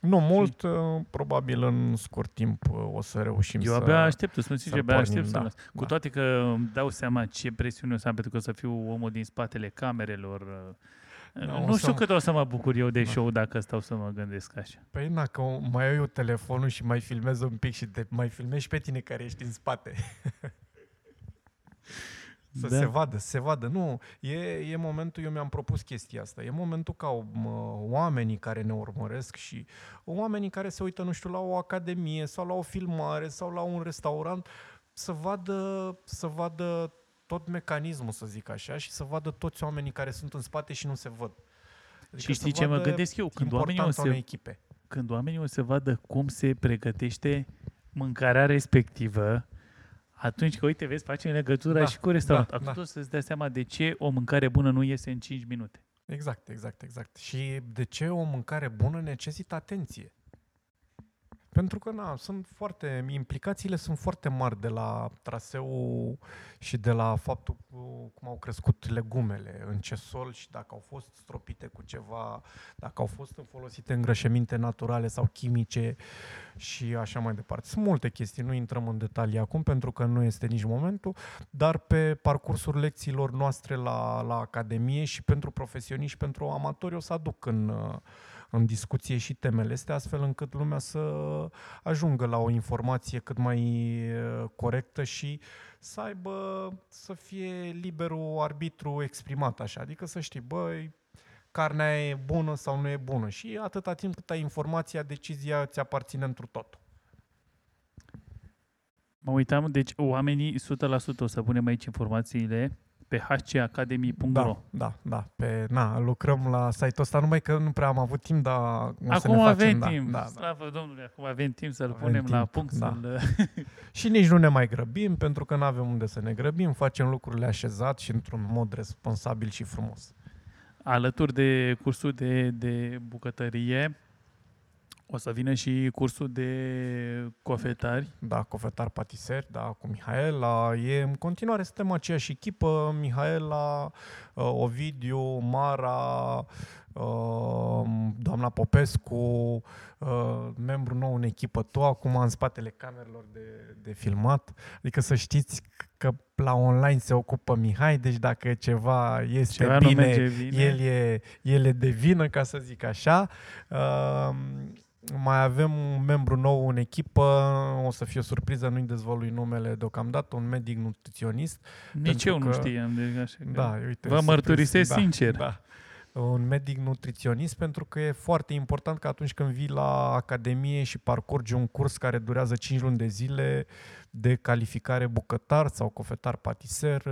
Nu mult, uh, probabil în scurt timp uh, o să reușim Eu să... abia aștept, îți spun să sincer, abia pornim, aștept să da, las. Cu da. toate că îmi dau seama ce presiune o să am, pentru că o să fiu omul din spatele camerelor. uh, Da, o nu să știu mă- cât o să mă bucur eu de Da. show dacă stau să mă gândesc așa. Păi na, că mai iau eu telefonul și mai filmez un pic și te mai filmezi și pe tine care ești în spate. Să Da. se vadă, să se vadă. Nu, e, e momentul, eu mi-am propus chestia asta, e momentul ca mă, oamenii care ne urmăresc și oamenii care se uită, nu știu, la o academie sau la o filmare sau la un restaurant, să vadă, să vadă tot mecanismul, să zic așa, și să vadă toți oamenii care sunt în spate și nu se văd. Adică și să știi ce mă vadă gândesc eu? Când oamenii, o importanța unei să, echipe. când oamenii o să vadă cum se pregătește mâncarea respectivă, atunci că, uite, vezi, facem legătura Da, și cu restaurant. da, Atunci da. o să-ți dea seama de ce o mâncare bună nu iese în 5 minute. Exact, exact, exact. Și de ce o mâncare bună necesită atenție? Pentru că, na, sunt foarte, implicațiile sunt foarte mari de la traseu și de la faptul cu- cum au crescut legumele, în ce sol și dacă au fost stropite cu ceva, dacă au fost folosite îngrășăminte naturale sau chimice și așa mai departe. Sunt multe chestii, nu intrăm în detalii acum pentru că nu este nici momentul, dar pe parcursul lecțiilor noastre la, la Academie și pentru profesioniști și pentru amatori o să aduc în, uh, în discuție și temele astea, astfel încât lumea să ajungă la o informație cât mai uh, corectă și să aibă, să fie liberul arbitru exprimat așa, adică să știi, băi, carnea e bună sau nu e bună și atâta timp cât ai informația, decizia ți aparține întru totul. Mă uitam, deci oamenii 100% o să punem aici informațiile pe pe hcacademy.ro. Da, da, da. Pe, na, lucrăm la site-ul ăsta, numai că nu prea am avut timp, dar o să Acum ne facem, avem da, timp, Da, da. slavă Domnului, acum avem timp să-l Avem punem la timp, punct, da. să-l... Și nici nu ne mai grăbim, pentru că nu avem unde să ne grăbim, facem lucrurile așezat și într-un mod responsabil și frumos. Alături de cursul de, de bucătărie, o să vină și cursul de cofetari. Da, cofetar patiseri, da, cu Mihaela. E în continuare, suntem aceeași echipă, Mihaela, uh, Ovidiu, Mara, uh, doamna Popescu, uh, membru nou în echipă, tu acum în spatele camerelor de, de filmat. Adică să știți că la online se ocupă Mihai, deci dacă ceva este Ceva nu bine, merge bine. el e, el e de vină, ca să zic așa. Uh, mai avem un membru nou în echipă, o să fie o surpriză, nu-i dezvălui numele deocamdată, un medic nutriționist. Nici Pentru eu nu că- știam. Deci așa că Da, uite. Vă surpriză. mărturisesc da, sincer. Da. Un medic nutriționist pentru că e foarte important că atunci când vii la academie și parcurgi un curs care durează 5 luni de zile de calificare bucătar sau cofetar patiser,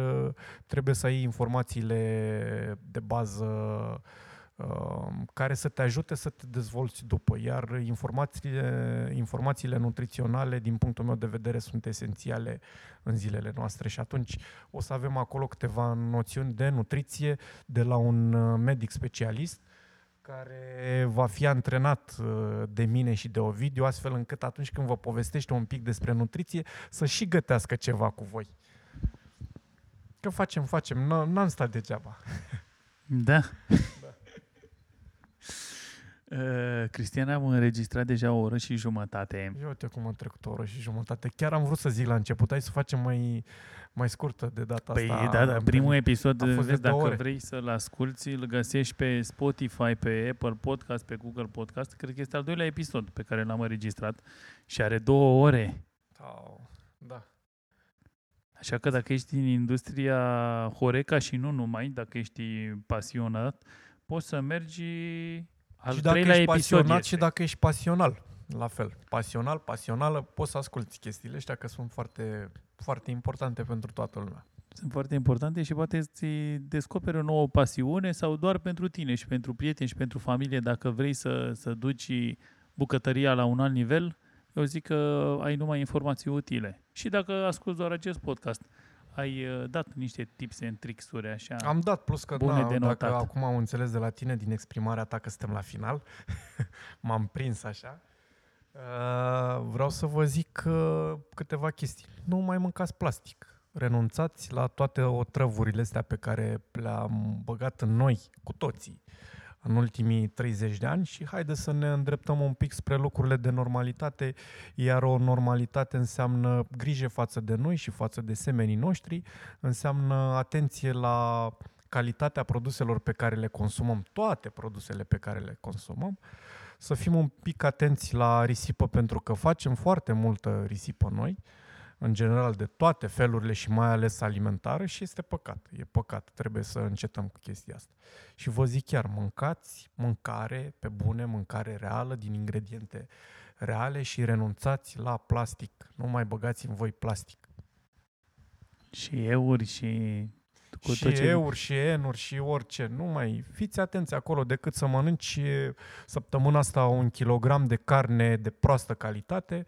trebuie să ai informațiile de bază uh, care să te ajute să te dezvolți după. Iar informațiile, informațiile nutriționale, din punctul meu de vedere, sunt esențiale în zilele noastre și atunci o să avem acolo câteva noțiuni de nutriție de la un uh, medic specialist care va fi antrenat uh, de mine și de Ovidiu, astfel încât atunci când vă povestește un pic despre nutriție, să și gătească ceva cu voi. Că facem, facem, n- n-am stat degeaba. Da. Uh, Cristian, am înregistrat deja o oră și jumătate. Eu uite cum am trecut o oră și jumătate. Chiar am vrut să zic la început, hai să facem mai, mai scurtă de data Păi asta. da, da, primul episod, a fost de vezi, două dacă ore. vrei să-l asculti, îl găsești pe Spotify, pe Apple Podcast, pe Google Podcast. Cred că este al doilea episod pe care l-am înregistrat și are două ore. Sau- Da. Așa că dacă ești din industria Horeca și nu numai, dacă ești pasionat, poți să mergi al și dacă treilea ești episod pasionat este. și dacă ești pasional, la fel. Pasional, pasională, poți să asculti chestiile astea că sunt foarte, foarte importante pentru toată lumea. Sunt foarte importante și poate îți descoperi o nouă pasiune sau doar pentru tine și pentru prieteni și pentru familie, dacă vrei să, să duci bucătăria la un alt nivel, eu zic că ai numai informații utile. Și dacă asculti doar acest podcast, ai uh, dat niște tips and tricks-uri așa. Am dat, plus că Bune na, de notat. dacă acum am înțeles de la tine din exprimarea ta că suntem la final, m-am prins așa, uh, vreau să vă zic uh, câteva chestii. Nu mai mâncați plastic. Renunțați la toate otrăvurile astea pe care le-am băgat în noi, cu toții, în ultimii 30 de ani și haide să ne îndreptăm un pic spre lucrurile de normalitate, iar o normalitate înseamnă grijă față de noi și față de semenii noștri, înseamnă atenție la calitatea produselor pe care le consumăm, toate produsele pe care le consumăm, să fim un pic atenți la risipă pentru că facem foarte multă risipă noi, în general de toate felurile și mai ales alimentară și este păcat. E păcat. Trebuie să încetăm cu chestia asta. Și vă zic chiar, mâncați mâncare pe bune, mâncare reală, din ingrediente reale și renunțați la plastic. Nu mai băgați în voi plastic. Și euri și... Cu și tot ce... euri, și enuri, și orice. Nu mai fiți atenți acolo decât să mănânci săptămâna asta un kilogram de carne de proastă calitate,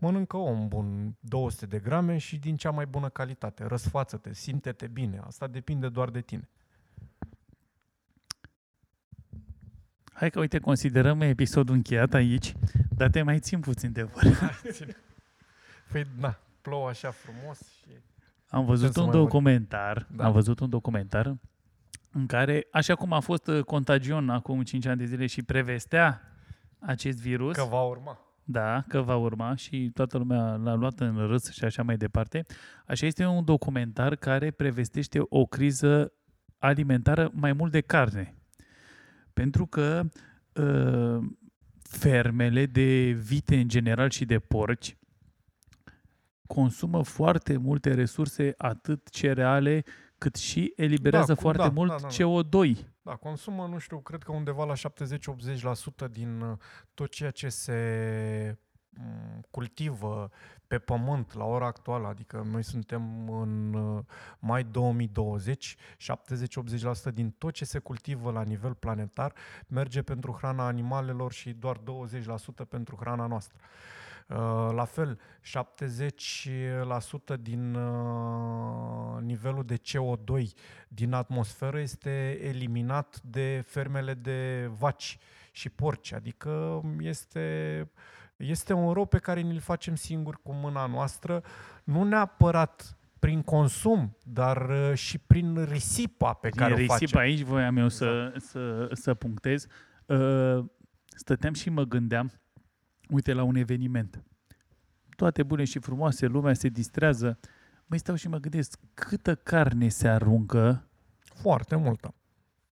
mănâncă om bun 200 de grame și din cea mai bună calitate. Răsfață-te, simte-te bine. Asta depinde doar de tine. Hai că, uite, considerăm episodul încheiat aici, dar te mai țin puțin de vorbă. Păi, na, plouă așa frumos și... Am văzut Putem să un mai vorbim. documentar, Da. am văzut un documentar în care, așa cum a fost uh, contagion acum 5 ani de zile și prevestea acest virus, Că va urma. Da, că va urma și toată lumea l-a luat în râs și așa mai departe, așa este un documentar care prevestește o criză alimentară mai mult de carne. Pentru că uh, fermele de vite în general și de porci consumă foarte multe resurse, atât cereale, cât și eliberează Da, cu- foarte da, mult da, da, da. CO2. Da, consumă, nu știu, cred că undeva la 70-80% din uh, tot ceea ce se cultivă pe pământ la ora actuală, adică noi suntem în uh, mai 2020, 70-80% din tot ce se cultivă la nivel planetar merge pentru hrana animalelor și doar 20% pentru hrana noastră. Uh, la fel, 70% din uh, nivelul de CO2 din atmosferă este eliminat de fermele de vaci și porci, adică este este un rău pe care ni-l facem singuri cu mâna noastră, nu neapărat prin consum, dar uh, și prin risipa pe care Din o facem. risipa aici voiam eu să, să, să punctez. Uh, Stăteam și mă gândeam, uite, la un eveniment. Toate bune și frumoase, lumea se distrează. Măi, stau și mă gândesc, câtă carne se aruncă Foarte multă.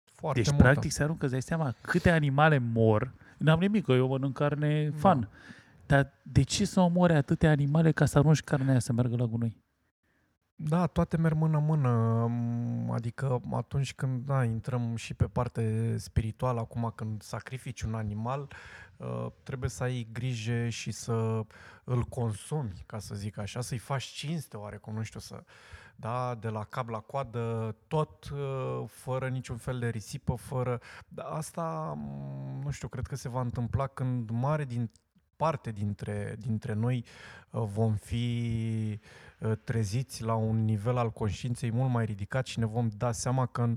Foarte Deci, multă. practic, se aruncă, îți dai seama, câte animale mor. N-am nimic, că eu mănânc carne Da. fan. Dar de ce să omore atâtea animale ca să arunci carnea aia să meargă la gunoi? Da, toate merg mână-mână, m, adică atunci când da, intrăm și pe parte spirituală, acum când sacrifici un animal, uh, trebuie să ai grijă și să îl consumi, ca să zic așa, să-i faci cinste oarecum, nu știu, să, da, de la cap la coadă, tot uh, fără niciun fel de risipă, fără... Da, asta, m, nu știu, cred că se va întâmpla când mare din parte dintre, dintre noi uh, vom fi uh, treziți la un nivel al conștiinței mult mai ridicat și ne vom da seama că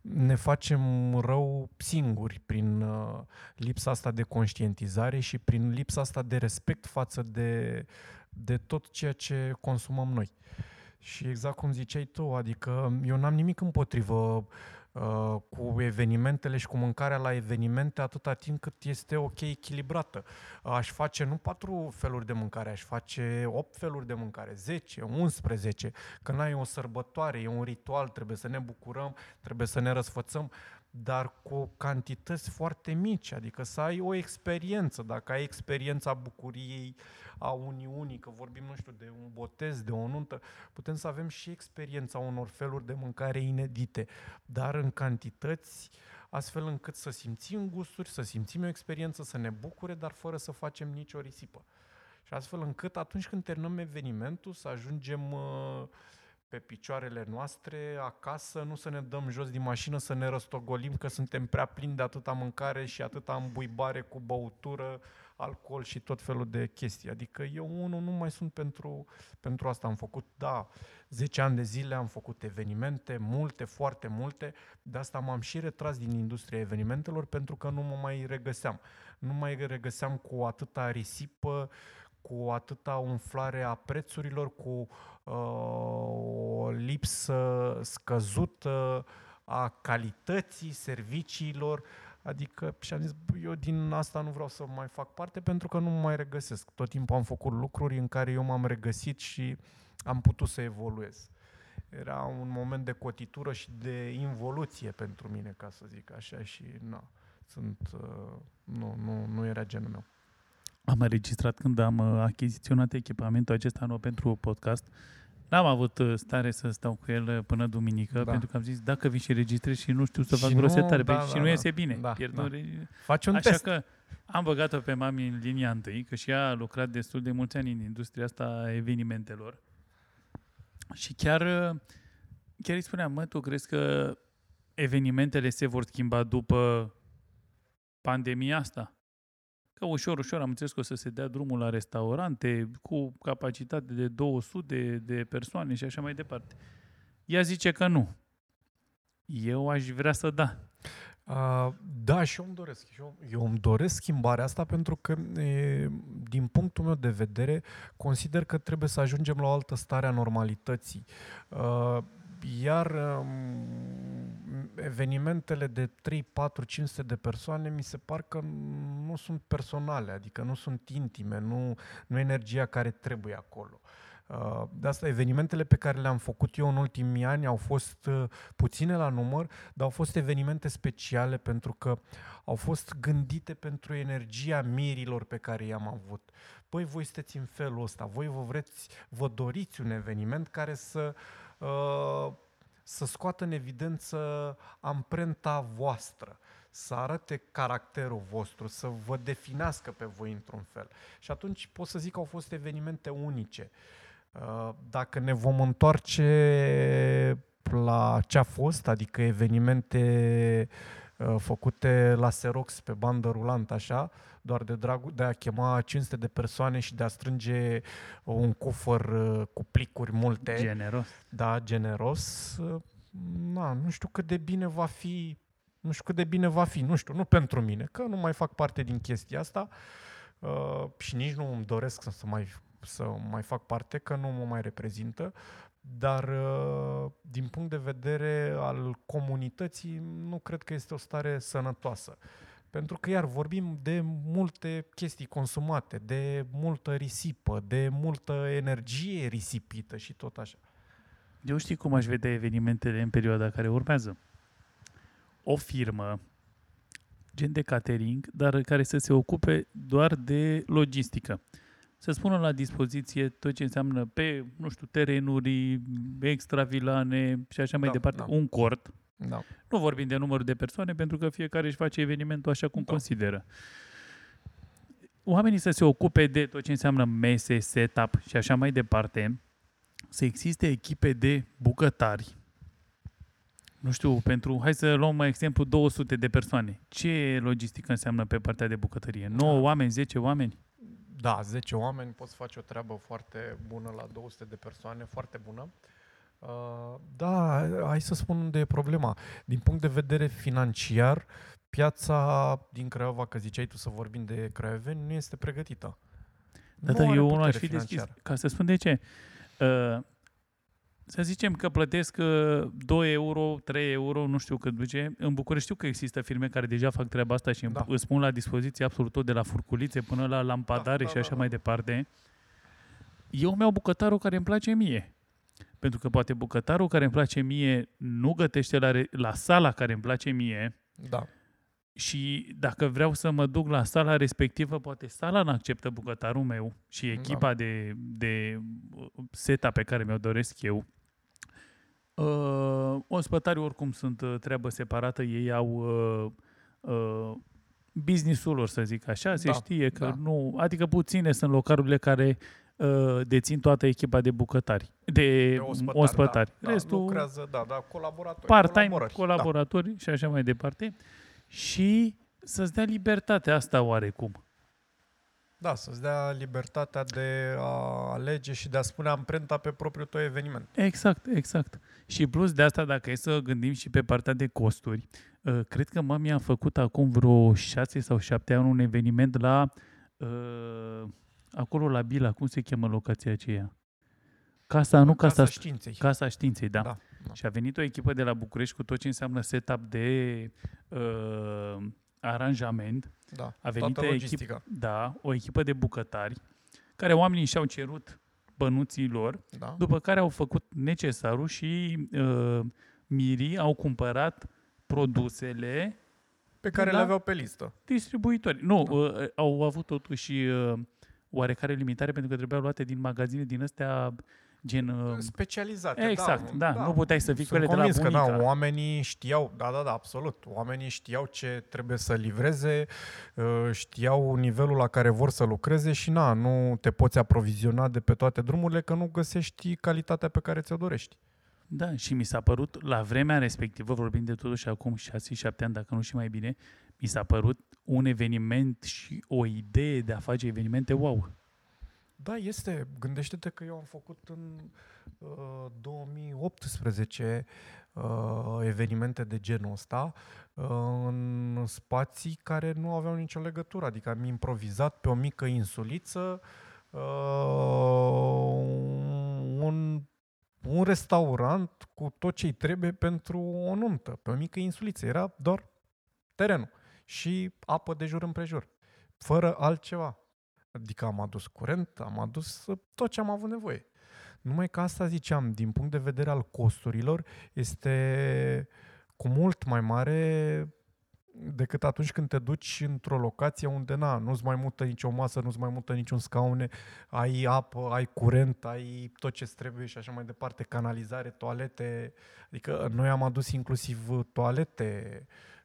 ne facem rău singuri prin uh, lipsa asta de conștientizare și prin lipsa asta de respect față de, de tot ceea ce consumăm noi. Și exact cum ziceai tu, adică eu n-am nimic împotrivă uh, cu evenimentele și cu mâncarea la evenimente atâta timp cât este ok echilibrată. Aș face nu patru feluri de mâncare, aș face opt feluri de mâncare, 10, 11. Când ai o sărbătoare, e un ritual, trebuie să ne bucurăm, trebuie să ne răsfățăm, dar cu cantități foarte mici, adică să ai o experiență. Dacă ai experiența bucuriei, a uniunii, că vorbim, nu știu, de un botez, de o nuntă, putem să avem și experiența unor feluri de mâncare inedite, dar în cantități astfel încât să simțim gusturi, să simțim o experiență, să ne bucure, dar fără să facem nicio risipă. Și astfel încât atunci când terminăm evenimentul să ajungem uh, pe picioarele noastre acasă, nu să ne dăm jos din mașină, să ne răstogolim că suntem prea plini de atâta mâncare și atâta îmbuibare cu băutură, alcool și tot felul de chestii. Adică eu unul nu mai sunt pentru, pentru asta. Am făcut, da, 10 ani de zile am făcut evenimente, multe, foarte multe, de asta m-am și retras din industria evenimentelor pentru că nu mă mai regăseam. Nu mai regăseam cu atâta risipă, cu atâta umflare a prețurilor, cu uh, o lipsă scăzută a calității serviciilor. Adică și am zis, "Bă, eu din asta nu vreau să mai fac parte pentru că nu mă mai regăsesc. Tot timpul am făcut lucruri în care eu m-am regăsit și am putut să evoluez. Era un moment de cotitură și de involuție pentru mine, ca să zic așa, și na, sunt, uh, nu, nu, nu era genul meu. Am înregistrat când am uh, achiziționat echipamentul acesta nou pentru podcast. N-am avut uh, stare să stau cu el uh, până duminică, Da. da. pentru că am zis, dacă vin și registrez și nu știu să Și fac nu- grosetare, da, da, și da, nu da. iese bine. Da, Pierd da. un re- Faci un Așa test. că am băgat-o pe mami în linia întâi, că și ea a lucrat destul de mulți ani în industria asta a evenimentelor. Și chiar, chiar îi spuneam, mă, tu crezi că evenimentele se vor schimba după pandemia asta? Că ușor, ușor am înțeles că o să se dea drumul la restaurante cu capacitate de 200 de, de persoane și așa mai departe. Ea zice că nu. Eu aș vrea să da. Uh, da, și eu îmi doresc. Eu, eu îmi doresc schimbarea asta pentru că, e, din punctul meu de vedere, consider că trebuie să ajungem la o altă stare a normalității. Uh, iar um, evenimentele de 3, 4, 500 de persoane mi se par că nu sunt personale, adică nu sunt intime, nu, nu e energia care trebuie acolo. Uh, De asta evenimentele pe care le-am făcut eu în ultimii ani au fost uh, puține la număr, dar au fost evenimente speciale pentru că au fost gândite pentru energia mirilor pe care i-am avut. Păi voi sunteți în felul ăsta, voi vă vreți, vă doriți un eveniment care să uh, să scoată în evidență amprenta voastră, să arate caracterul vostru, să vă definească pe voi într-un fel. Și atunci pot să zic că au fost evenimente unice. Uh, dacă ne vom întoarce la ce a fost, adică evenimente uh, făcute la Xerox pe bandă rulantă, așa, doar de dragul de a chema 500 de persoane și de a strânge un cufăr uh, cu plicuri multe. Generos. Da, generos. Na, nu știu cât de bine va fi, nu știu cât de bine va fi, nu știu, nu pentru mine, că nu mai fac parte din chestia asta uh, și nici nu îmi doresc să, să mai să mai fac parte, că nu mă mai reprezintă, dar uh, din punct de vedere al comunității nu cred că este o stare sănătoasă. Pentru că iar vorbim de multe chestii consumate, de multă risipă, de multă energie risipită și tot așa. Eu știi cum aș vedea evenimentele în perioada care urmează? O firmă, gen de catering, dar care să se ocupe doar de logistică să spună la dispoziție tot ce înseamnă pe, nu știu, terenuri, extravilane și așa mai da, departe, da. un cort. Da. Nu vorbim de numărul de persoane, pentru că fiecare își face evenimentul așa cum da. consideră. Oamenii să se ocupe de tot ce înseamnă mese, setup și așa mai departe, să existe echipe de bucătari. Nu știu, pentru, hai să luăm mai exemplu, 200 de persoane. Ce logistică înseamnă pe partea de bucătărie? 9 da. oameni, 10 oameni? Da, 10 oameni, poți face o treabă foarte bună la 200 de persoane, foarte bună. Uh, da, hai să spun unde e problema. Din punct de vedere financiar, piața din Craiova, că ziceai tu să vorbim de craioveni, nu este pregătită. Da, da, eu nu aș fi deschis. Ca să spun de ce. Uh, să zicem că plătesc 2 uh, euro, 3 euro, nu știu cât duce. În București știu că există firme care deja fac treaba asta și da. îți pun la dispoziție absolut tot de la furculițe până la lampadare da, da, și așa da, mai da. departe. Eu mi-au bucătarul care îmi place mie. Pentru că poate bucătarul care îmi place mie nu gătește la, re- la sala care îmi place mie. Da. Și dacă vreau să mă duc la sala respectivă, poate sala nu acceptă bucătarul meu și echipa da. de, de seta pe care mi-o doresc eu. Uh, ospătarii oricum sunt uh, treabă separată, ei au uh, uh, business-ul lor, să zic așa, se da, știe că da. nu, adică puține sunt localurile care uh, dețin toată echipa de bucătari, de, de ospătari. ospătari. Da, Restul da, lucrează, da, da, colaboratori. Part-time, colaboratori da. și așa mai departe. Și să-ți dea libertatea asta oarecum. Da, să-ți dea libertatea de a alege și de a spune amprenta pe propriul tău eveniment. Exact, exact. Și plus de asta, dacă e să gândim și pe partea de costuri, uh, cred că mami a făcut acum vreo 6 sau 7 ani un eveniment la uh, acolo la Bila, cum se cheamă locația aceea? Casa, nu Casa, casa Științei. Casa Științei, da. da, da. Și a venit o echipă de la București cu tot ce înseamnă setup de uh, aranjament. Da, a venit toată echip, da, o echipă de bucătari care oamenii și-au cerut bănuții lor, da. după care au făcut necesarul și uh, mirii au cumpărat produsele pe care le aveau pe listă. Distribuitori. Nu, da. uh, au avut totuși uh, oarecare limitare pentru că trebuiau luate din magazine din astea gen... Uh, Specializate, exact, da, da, nu puteai să fii cu ele de la bunica. că da, oamenii știau, da, da, da, absolut, oamenii știau ce trebuie să livreze, uh, știau nivelul la care vor să lucreze și na, nu te poți aproviziona de pe toate drumurile că nu găsești calitatea pe care ți-o dorești. Da, și mi s-a părut, la vremea respectivă, vorbim de totuși acum 6-7 ani, dacă nu și mai bine, mi s-a părut un eveniment și o idee de a face evenimente wow. Da, este. Gândește-te că eu am făcut în uh, 2018 uh, evenimente de genul ăsta uh, în spații care nu aveau nicio legătură. Adică am improvizat pe o mică insuliță uh, un, un restaurant cu tot ce-i trebuie pentru o nuntă, pe o mică insuliță. Era doar terenul și apă de jur împrejur, fără altceva. Adică am adus curent, am adus tot ce am avut nevoie. Numai că asta ziceam, din punct de vedere al costurilor, este cu mult mai mare decât atunci când te duci într-o locație unde na, nu-ți mai mută nicio masă, nu-ți mai mută niciun scaune, ai apă, ai curent, ai tot ce trebuie și așa mai departe, canalizare, toalete. Adică noi am adus inclusiv toalete uh,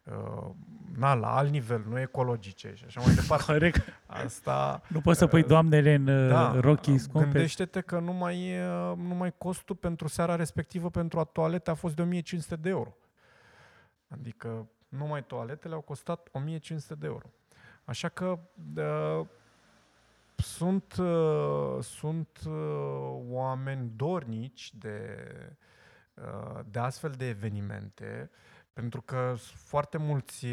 na, la alt nivel, nu ecologice și așa mai departe. Corect. Asta, Nu poți să pui uh, doamnele în da, da, rochii scumpe. Gândește-te că numai, uh, numai costul pentru seara respectivă pentru a toalete a fost de 1500 de euro. Adică numai toaletele au costat 1500 de euro. Așa că uh, sunt, uh, sunt uh, oameni dornici de, uh, de astfel de evenimente, pentru că foarte mulți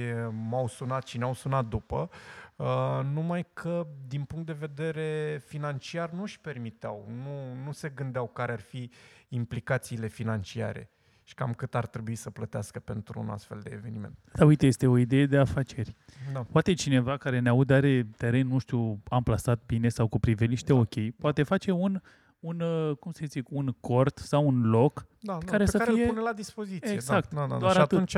m-au sunat și ne-au sunat după, uh, numai că din punct de vedere financiar nu își permiteau, nu, nu se gândeau care ar fi implicațiile financiare și cam cât ar trebui să plătească pentru un astfel de eveniment. Da, uite, este o idee de afaceri. Da. Poate cineva care ne aude are teren, nu știu, amplasat bine sau cu priveliște Da. ok, poate face un, un, uh, cum să zic, un cort sau un loc Da, da, care pe să care fie- îl pune la dispoziție. Exact, Da, da, da, da. doar Și atât. atunci,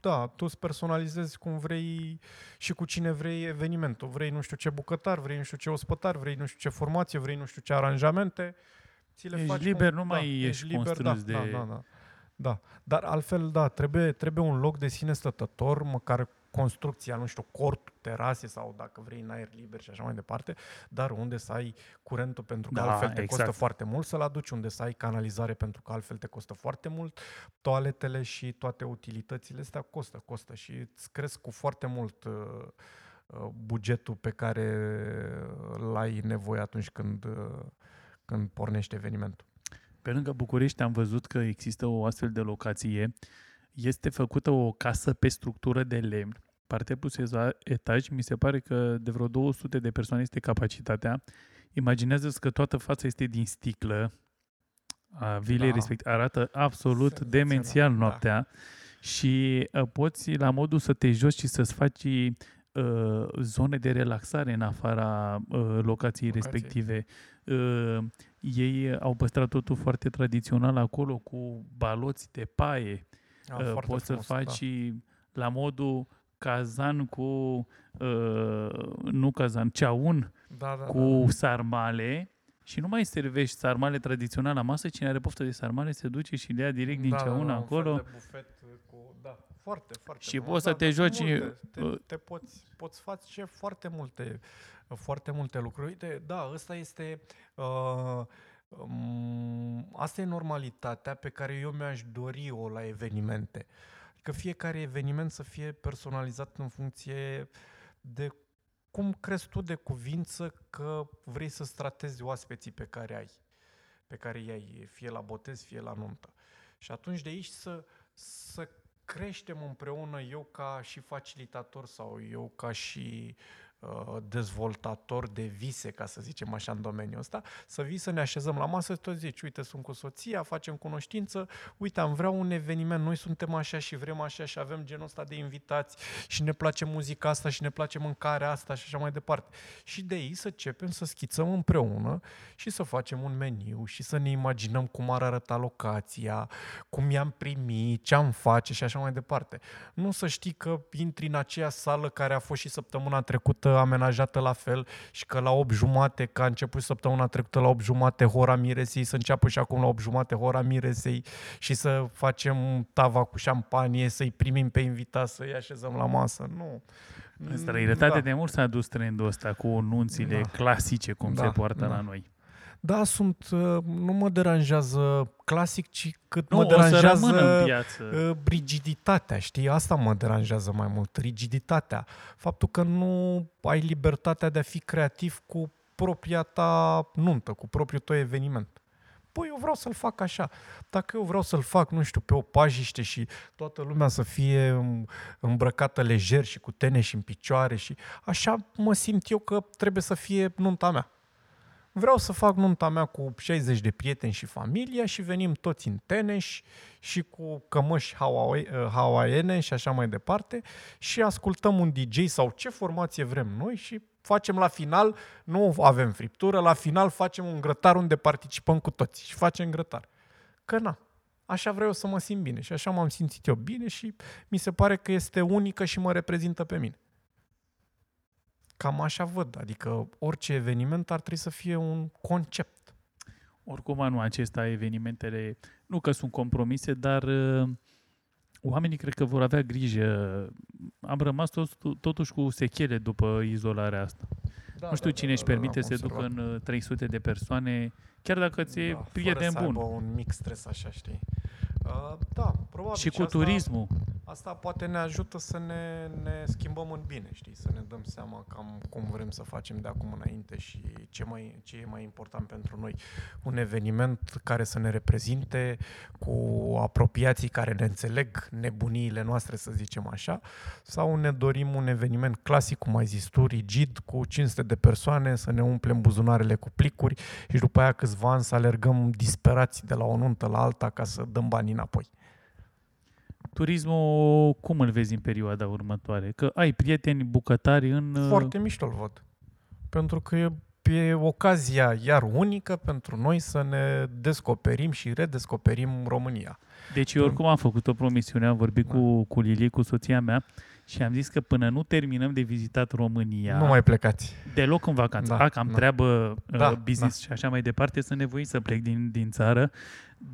da, tu îți personalizezi cum vrei și cu cine vrei evenimentul. Vrei nu știu ce bucătar, vrei nu știu ce ospătar, vrei nu știu ce formație, vrei nu știu ce aranjamente. Ți le Ești faci liber, cum, nu mai da, ești liber, constrâns da, de- Da, da, da. Da, dar altfel, da, trebuie, trebuie un loc de sine stătător, măcar construcția, nu știu, cort, terase sau dacă vrei în aer liber și așa mai departe, dar unde să ai curentul pentru că Da, altfel te exact. costă foarte mult să-l aduci, unde să ai canalizare pentru că altfel te costă foarte mult, toaletele și toate utilitățile astea costă, costă și îți cresc cu foarte mult uh, uh, bugetul pe care îl ai nevoie atunci când, uh, când pornești evenimentul. Pe lângă București am văzut că există o astfel de locație. Este făcută o casă pe structură de lemn, parte plus eza- etaj, mi se pare că de vreo 200 de persoane este capacitatea. Imaginează-ți că toată fața este din sticlă, a vilei Da. respective arată absolut Senzațional, demențial da. noaptea și uh, poți la modul să te joci și să-ți faci uh, zone de relaxare în afara uh, locației Locației. respective. Uh, ei au păstrat totul foarte tradițional acolo, cu baloți de paie. Ah, Uh, foarte poți să frumos, faci da. și la modul cazan cu, uh, nu cazan, ceaun da, da, cu sarmale și nu mai servești sarmale tradițional la masă, cine are poftă de sarmale se duce și le ia direct din da, ceaun da, da, acolo. Un fel de bufet cu, da, foarte, foarte Și frumos. poți să da, te da, joci, sunt Multe. Te, uh, te poți, poți face foarte multe, foarte multe lucruri. Uite, da, ăsta este... Uh, um, asta e normalitatea pe care eu mi-aș dori-o la evenimente. Adică fiecare eveniment să fie personalizat în funcție de cum crezi tu de cuvință că vrei să tratezi oaspeții pe care ai, pe care i ai, fie la botez, fie la nuntă. Și atunci de aici să, să creștem împreună eu ca și facilitator sau eu ca și uh, dezvoltator de vise, ca să zicem așa, în domeniul ăsta, să vii să ne așezăm la masă și tot zici, uite, sunt cu soția, facem cunoștință, uite, am vrea un eveniment, noi suntem așa și vrem așa și avem genul ăsta de invitați și ne place muzica asta și ne place mâncarea asta și așa mai departe. Și de aici să începem să schițăm împreună și să facem un meniu și să ne imaginăm cum ar arăta locația, cum i-am primit, ce am face și așa mai departe. Nu să știi că intri în aceea sală care a fost și săptămâna trecută amenajată la fel și că la 8 jumate, că a început săptămâna trecută la 8 jumate hora miresei, să înceapă și acum la 8 jumate hora miresei și să facem tava cu șampanie, să-i primim pe invitați, să-i așezăm la masă. Nu. În străinătate Da. de mult s-a dus trendul ăsta cu nunțile Da. clasice, cum Da, se poartă da. la noi. Da, sunt, uh, nu mă deranjează clasic, ci cât Nu, mă o să deranjează rămână în piață. uh, rigiditatea, știi? Asta mă deranjează mai mult, rigiditatea. Faptul că nu ai libertatea de a fi creativ cu propria ta nuntă, cu propriul tău eveniment. Păi eu vreau să-l fac așa. Dacă eu vreau să-l fac, nu știu, pe o pajiște și toată lumea să fie um, îmbrăcată lejer și cu tene și în picioare și așa mă simt eu că trebuie să fie nunta mea. Vreau să fac nunta mea cu 60 de prieteni și familia și venim toți în teneș și cu cămăși hawaii- uh, hawaiene și așa mai departe și ascultăm un DJ sau ce formație vrem noi și facem la final, nu avem friptură, la final facem un grătar unde participăm cu toți și facem grătar. Că na, așa vreau eu să mă simt bine și așa m-am simțit eu bine și mi se pare că este unică și mă reprezintă pe mine. Cam așa văd, adică orice eveniment ar trebui să fie un concept. Oricum anul acesta evenimentele, nu că sunt compromise, dar uh, oamenii cred că vor avea grijă. Am rămas tot, totuși cu sechele după izolarea asta. Da, nu știu da, cine da, își da, permite da, să am se ducă observat. în uh, 300 de persoane, chiar dacă ți e Da, prieten fără să bun. aibă un mic stres așa, știi? Uh, da, probabil. Și cu asta, turismul. Asta poate ne ajută să ne, ne schimbăm în bine, știi? Să ne dăm seama cam cum vrem să facem de acum înainte și ce, mai, ce e mai important pentru noi. Un eveniment care să ne reprezinte cu apropiații care ne înțeleg nebuniile noastre, să zicem așa, sau ne dorim un eveniment clasic, cum ai zis tu, rigid, cu 500 de persoane, să ne umplem buzunarele cu plicuri și după aia câțiva ani să alergăm disperați de la o nuntă la alta ca să dăm banii înapoi. Turismul, cum îl vezi în perioada următoare? Că ai prieteni bucătari în... uh, Foarte mișto îl văd. Pentru că e, e ocazia iar unică pentru noi să ne descoperim și redescoperim România. Deci eu oricum am făcut o promisiune, am vorbit Da. cu, cu Lili, cu soția mea și am zis că până nu terminăm de vizitat România, Nu mai plecați. deloc în vacanță, Da, da, că am da. treabă, Da, da, business da. și așa mai departe, sunt nevoit să plec din, din țară,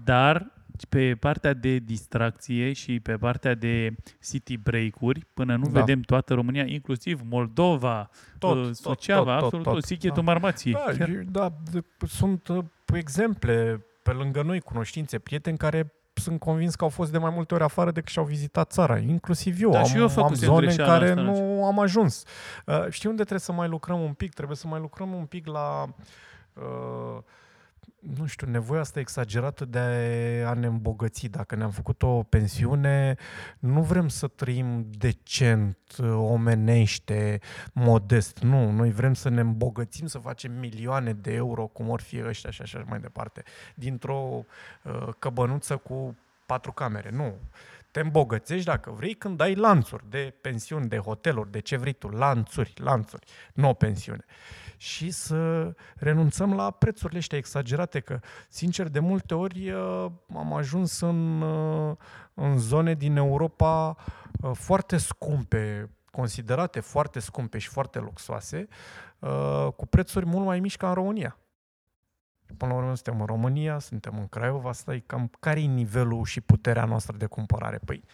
dar pe partea de distracție și pe partea de city break-uri, până nu Da. vedem toată România, inclusiv Moldova, Tot, uh, tot, Suceava, tot, tot, absolut tot. tot, Sichetul Da. Marmației. Da, Chiar- și- da, de- sunt uh, exemple pe lângă noi, cunoștințe, prieteni care sunt convins că au fost de mai multe ori afară decât și-au vizitat țara. Inclusiv eu. Da, am, și eu am făcusem zone în greșeala care asta, nu am ajuns. Uh, știi unde trebuie să mai lucrăm un pic? Trebuie să mai lucrăm un pic la... Uh, nu știu, nevoia asta exagerată de a ne îmbogăți. Dacă ne-am făcut o pensiune, nu vrem să trăim decent, omenește, modest. Nu, noi vrem să ne îmbogățim, să facem milioane de euro, cum or fi ăștia și așa mai departe, dintr-o uh, căbănuță cu patru camere. Nu. Te îmbogățești dacă vrei când ai lanțuri de pensiuni, de hoteluri, de ce vrei tu, lanțuri, lanțuri, nu o pensiune. Și să renunțăm la prețurile ăștia exagerate, că, sincer, de multe ori uh, am ajuns în, uh, în zone din Europa uh, foarte scumpe, considerate foarte scumpe și foarte luxoase, uh, cu prețuri mult mai mici ca în România. Până la urmă suntem în România, suntem în Craiova, asta e cam care e nivelul și puterea noastră de cumpărare? Păi,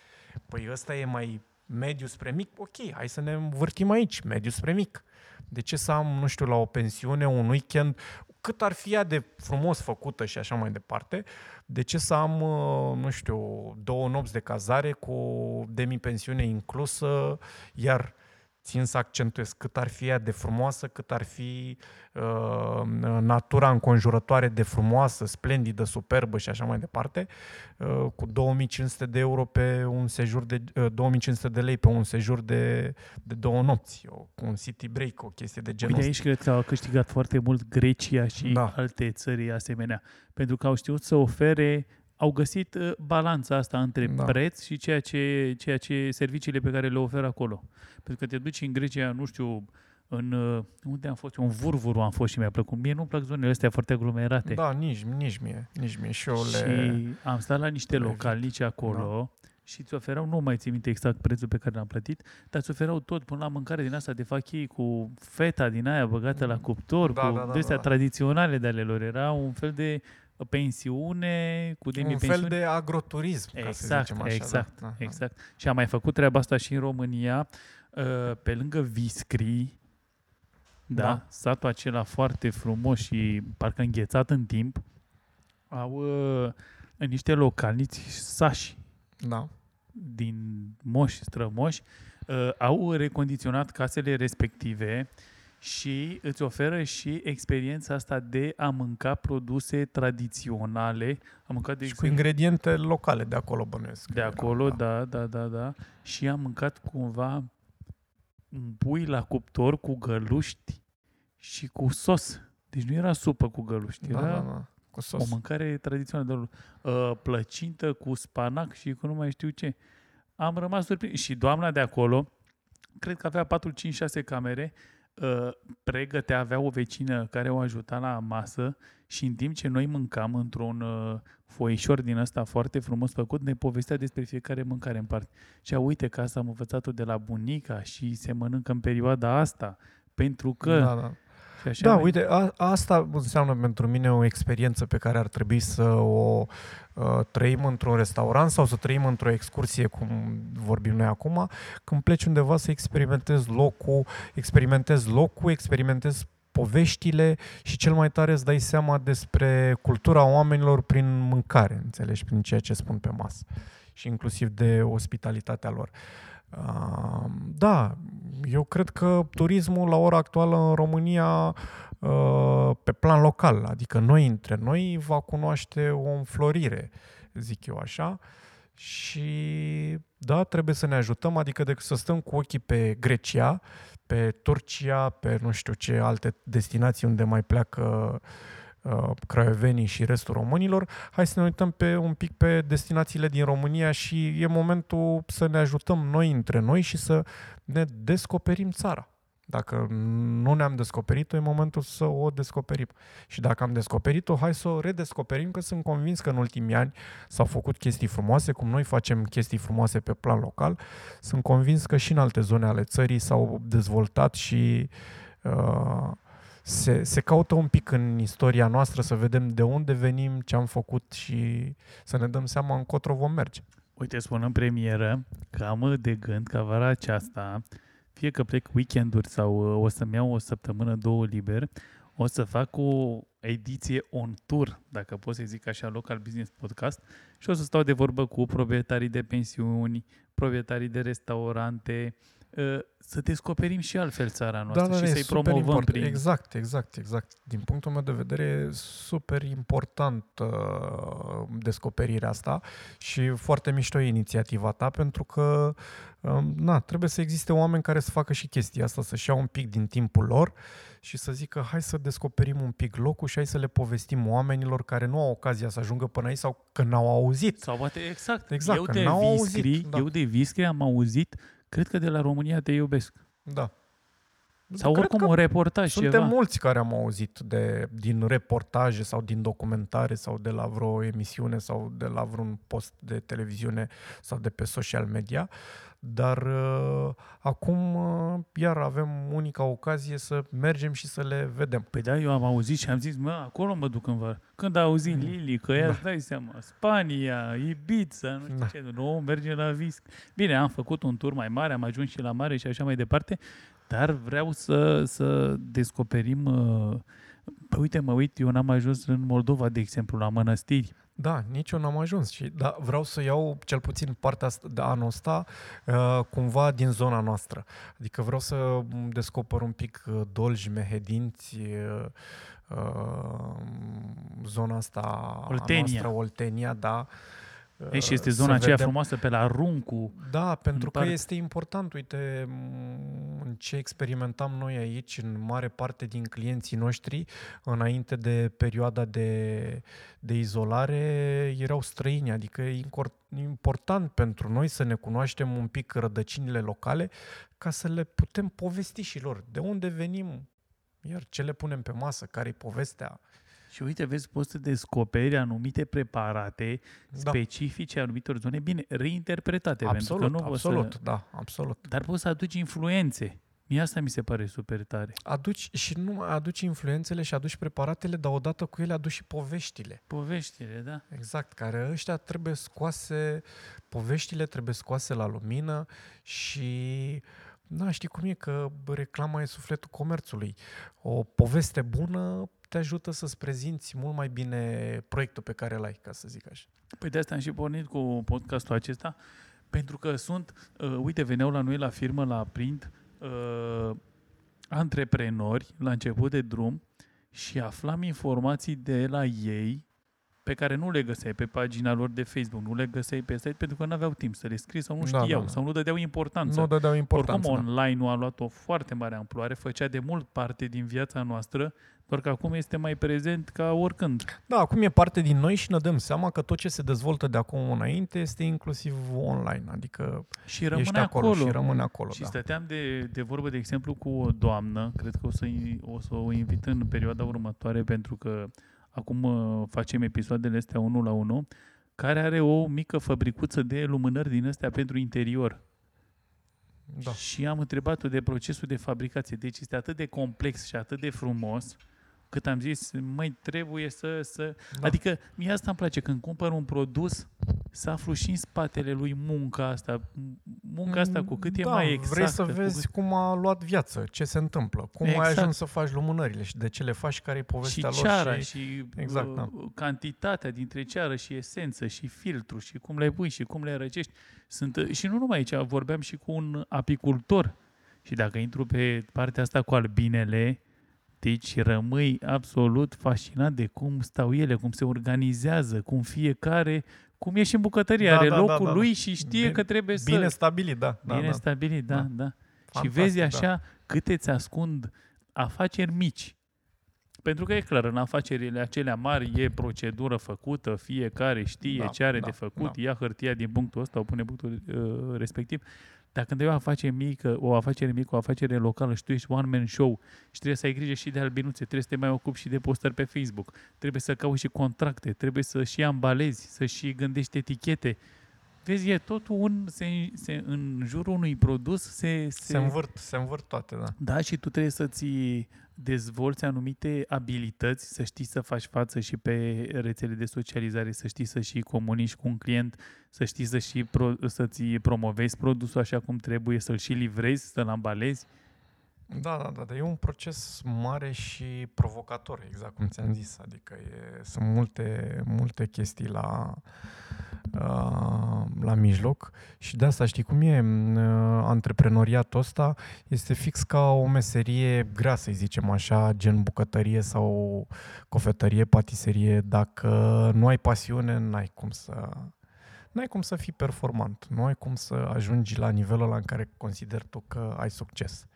păi ăsta e mai mediu spre mic, ok, hai să ne învârtim aici, mediu spre mic. De ce să am, nu știu, la o pensiune, un weekend, cât ar fi ea de frumos făcută și așa mai departe, de ce să am, uh, nu știu, două nopți de cazare cu demi-pensiune inclusă, iar țin să accentuez cât ar fi ea de frumoasă, cât ar fi uh, natura înconjurătoare de frumoasă, splendidă, superbă și așa mai departe, uh, cu 2500 de euro pe un sejur de, uh, 2500 de lei pe un sejur de, de două nopți, o, cu un city break, o chestie de genul Uite, ăsta. aici cred că au câștigat foarte mult Grecia și Da. da. alte țări asemenea, pentru că au știut să ofere, au găsit uh, balanța asta între Da. da. preț și ceea ce, ceea ce serviciile pe care le oferă acolo. Pentru că te duci în Grecia, nu știu, în uh, unde am fost eu, în Vurvuru am fost și mi-a plăcut. Mie nu-mi plac zonele astea foarte aglomerate. Da, nici, nici mie, nici mie. Și eu Și le... am stat la niște le localnici acolo și îți oferau, nu mai țin minte exact prețul pe care l-am plătit, dar îți oferau tot până la mâncare din asta de fachii cu feta din aia băgată la cuptor, Da, cu da, da, de-astea da. tradiționale de ale lor. Era un fel de pensiune cu un demi-pensiune. fel de agroturism, ca să Exact, zicem așa. exact, da, da, da. exact. Și am mai făcut treaba asta și în România, uh, pe lângă Viscri, da, Da. satul acela foarte frumos și parcă înghețat în timp, au uh, în niște localniți sași Da. din moși strămoși, uh, au recondiționat casele respective și îți oferă și experiența asta de a mânca produse tradiționale. Am mâncat, de Și cu exemplu, ingrediente locale de acolo bănuiesc. de acolo, da, da, da, da. Și am mâncat cumva un pui la cuptor cu găluști și cu sos. Deci nu era supă cu găluști, Da, era da, da. Cu o sos. mâncare tradițională de uh, plăcintă cu spanac și cu nu mai știu ce. Am rămas surprins. Și doamna de acolo, cred că avea 4, 5, 6 camere, uh, pregătea, avea o vecină care o ajuta la masă și în timp ce noi mâncam într-un uh, foișor din ăsta foarte frumos făcut, ne povestea despre fiecare mâncare în parte. Și a, uite că asta am învățat-o de la bunica și se mănâncă în perioada asta, pentru că... Da, da. Și așa Da, mai- uite, a, asta înseamnă pentru mine o experiență pe care ar trebui să o uh, trăim într-un restaurant sau să trăim într-o excursie, cum vorbim noi acum, când pleci undeva să experimentezi locul, experimentezi locul, experimentezi poveștile și cel mai tare îți dai seama despre cultura oamenilor prin mâncare, înțelegi, prin ceea ce spun pe masă și inclusiv de ospitalitatea lor. Uh, Da, eu cred că turismul la ora actuală în România uh, pe plan local, adică noi între noi va cunoaște o înflorire, zic eu așa, și da, trebuie să ne ajutăm, adică decât să stăm cu ochii pe Grecia, pe Turcia, pe nu știu ce alte destinații unde mai pleacă uh, craiovenii și restul românilor, hai să ne uităm pe un pic pe destinațiile din România și e momentul să ne ajutăm noi între noi și să ne descoperim țara. Dacă nu ne-am descoperit-o, e momentul să o descoperim. Și dacă am descoperit-o, hai să o redescoperim, că sunt convins că în ultimii ani s-au făcut chestii frumoase, cum noi facem chestii frumoase pe plan local. Sunt convins că și în alte zone ale țării s-au dezvoltat și uh, se, se caută un pic în istoria noastră să vedem de unde venim, ce am făcut și să ne dăm seama încotro vom merge. Uite, spun în premieră că am de gând ca vara aceasta, fie că plec weekenduri sau uh, o să-mi iau o săptămână, două liber, o să fac o ediție on tour, dacă pot să zic așa, Local Business Podcast și o să stau de vorbă cu proprietarii de pensiuni, proprietarii de restaurante, uh, să descoperim și altfel țara noastră și e să-i super promovăm important. prin... Exact, exact, exact. Din punctul meu de vedere e super important uh, descoperirea asta și foarte mișto e inițiativa ta pentru că um, na, trebuie să existe oameni care să facă și chestia asta, să-și iau un pic din timpul lor și să zică hai să descoperim un pic locul și hai să le povestim oamenilor care nu au ocazia să ajungă până aici sau că n-au auzit. Sau poate, exact. Exact, eu că de n-au Viscri, auzit, da. eu de Viscri am auzit, cred că de la România te iubesc. Da. Sau Cred oricum că un reportaj Suntem ceva. mulți care am auzit de, din reportaje sau din documentare sau de la vreo emisiune sau de la vreun post de televiziune sau de pe social media, dar uh, acum uh, iar avem unica ocazie să mergem și să le vedem. Păi da, eu am auzit și am zis, mă, acolo mă duc în vară. Când a auzit Mm. Lili, că ea, îți dai seama, Spania, Ibiza, nu știu Da. ce, nu, merge la Visc. Bine, am făcut un tur mai mare, am ajuns și la mare și așa mai departe, dar vreau să, să descoperim... Uh, Păi uite, mă uit, eu n-am ajuns în Moldova, de exemplu, la mănăstiri. Da, nici eu n-am ajuns și da, vreau să iau cel puțin partea asta, de anul ăsta uh, cumva din zona noastră. Adică vreau să descoper un pic uh, Dolj, Mehedinți, uh, uh, zona asta a Oltenia. noastră, Oltenia, da. Uh, Ei, și este să zona aceea vedem- frumoasă pe la Runcu. Da, pentru că parc. este important. Uite, m, în ce experimentam noi aici, în mare parte din clienții noștri, înainte de perioada de, de izolare, erau străini. Adică e incor- important pentru noi să ne cunoaștem un pic rădăcinile locale ca să le putem povesti și lor. De unde venim, iar ce le punem pe masă, care-i povestea. Și uite, vezi, poți să descoperi anumite preparate Da. specifice anumitor zone, bine, reinterpretate. Absolut, pentru că nu absolut, Poți să, da, absolut. dar poți să aduci influențe. Mie asta mi se pare super tare. Aduci și nu numai aduci influențele și aduci preparatele, dar odată cu ele aduci și poveștile. Poveștile, da? Exact, care ăștia trebuie scoase, poveștile trebuie scoase la lumină și na, știi cum e că reclama e sufletul comerțului. O poveste bună te ajută să-ți prezinți mult mai bine proiectul pe care îl ai, ca să zic așa. Păi de asta am și pornit cu podcastul acesta, pentru că sunt, uh, uite, veneau la noi la firmă, la print, uh, antreprenori la început de drum și aflam informații de la ei pe care nu le găseai pe pagina lor de Facebook, nu le găseai pe site pentru că nu aveau timp să le scrii sau nu Da, știau da, da. sau nu dădeau importanță. Nu dădeau importanță. Oricum, da. online-ul a luat o foarte mare amploare, făcea de mult parte din viața noastră, doar că acum este mai prezent ca oricând. Da, acum e parte din noi și ne dăm seama că tot ce se dezvoltă de acum înainte este inclusiv online, adică Și rămâne ești acolo, acolo. și rămâne acolo. Și da. stăteam de, de vorbă, de exemplu, cu o doamnă, cred că o să, o să o invit în perioada următoare, pentru că acum uh, facem episoadele astea unul la unul, care are o mică fabricuță de lumânări din astea pentru interior. Da. și am întrebat-o de procesul de fabricație. Deci este atât de complex și atât de frumos cât am zis, mai trebuie să... să... Da. Adică mie asta îmi place, când cumpăr un produs, să aflu și în spatele lui munca asta, munca asta cu cât e da, mai exact. vrei să vezi cu... cum a luat viață, ce se întâmplă, cum Exact. ai ajuns să faci lumânările și de ce le faci, care e și povestea ceara lor. și, și Exact, uh, da. cantitatea dintre ceară și esență și filtru și cum le pui și cum le răcești. Sunt, uh, și nu numai aici, vorbeam și cu un apicultor și dacă intru pe partea asta cu albinele, deci rămâi absolut fascinat de cum stau ele, cum se organizează, cum fiecare, cum e și în bucătărie, Da, are da, da, locul da. lui și știe Bine- că trebuie să... Bine stabilit, da. da, Bine da. stabilit, da, da. Da. da. Și Fantastic, vezi da. așa câte ți ascund afaceri mici. Pentru că e clar, în afacerile acelea mari e procedură făcută, fiecare știe Da, ce are da, de făcut, da. ia hârtia din punctul ăsta, o pune punctul uh, respectiv. Dar când ai o afacere mică, o afacere mică, o afacere locală și tu ești one man show și trebuie să ai grijă și de albinuțe, trebuie să te mai ocupi și de postări pe Facebook, trebuie să cauți și contracte, trebuie să și ambalezi, să și gândești etichete. Vezi, e totul un, se, se, în jurul unui produs se, se, Se învârt, se învârt toate, da. da, și tu trebuie să-ți dezvolți anumite abilități, să știi să faci față și pe rețele de socializare, să știi să și comunici cu un client, să știi să și pro, să-ți promovezi produsul așa cum trebuie, să-l și livrezi, să-l ambalezi. Da, da, da, dar e un proces mare și provocator, exact cum ți-am zis. Adică e, sunt multe, multe chestii la, uh, la mijloc și de asta știi cum e, uh, antreprenoriatul ăsta este fix ca o meserie grea, să zicem așa, gen bucătărie sau cofetărie, patiserie. Dacă nu ai pasiune, n-ai cum să... N-ai cum să fii performant, nu ai cum să ajungi la nivelul ăla în care consideri tu că ai succes.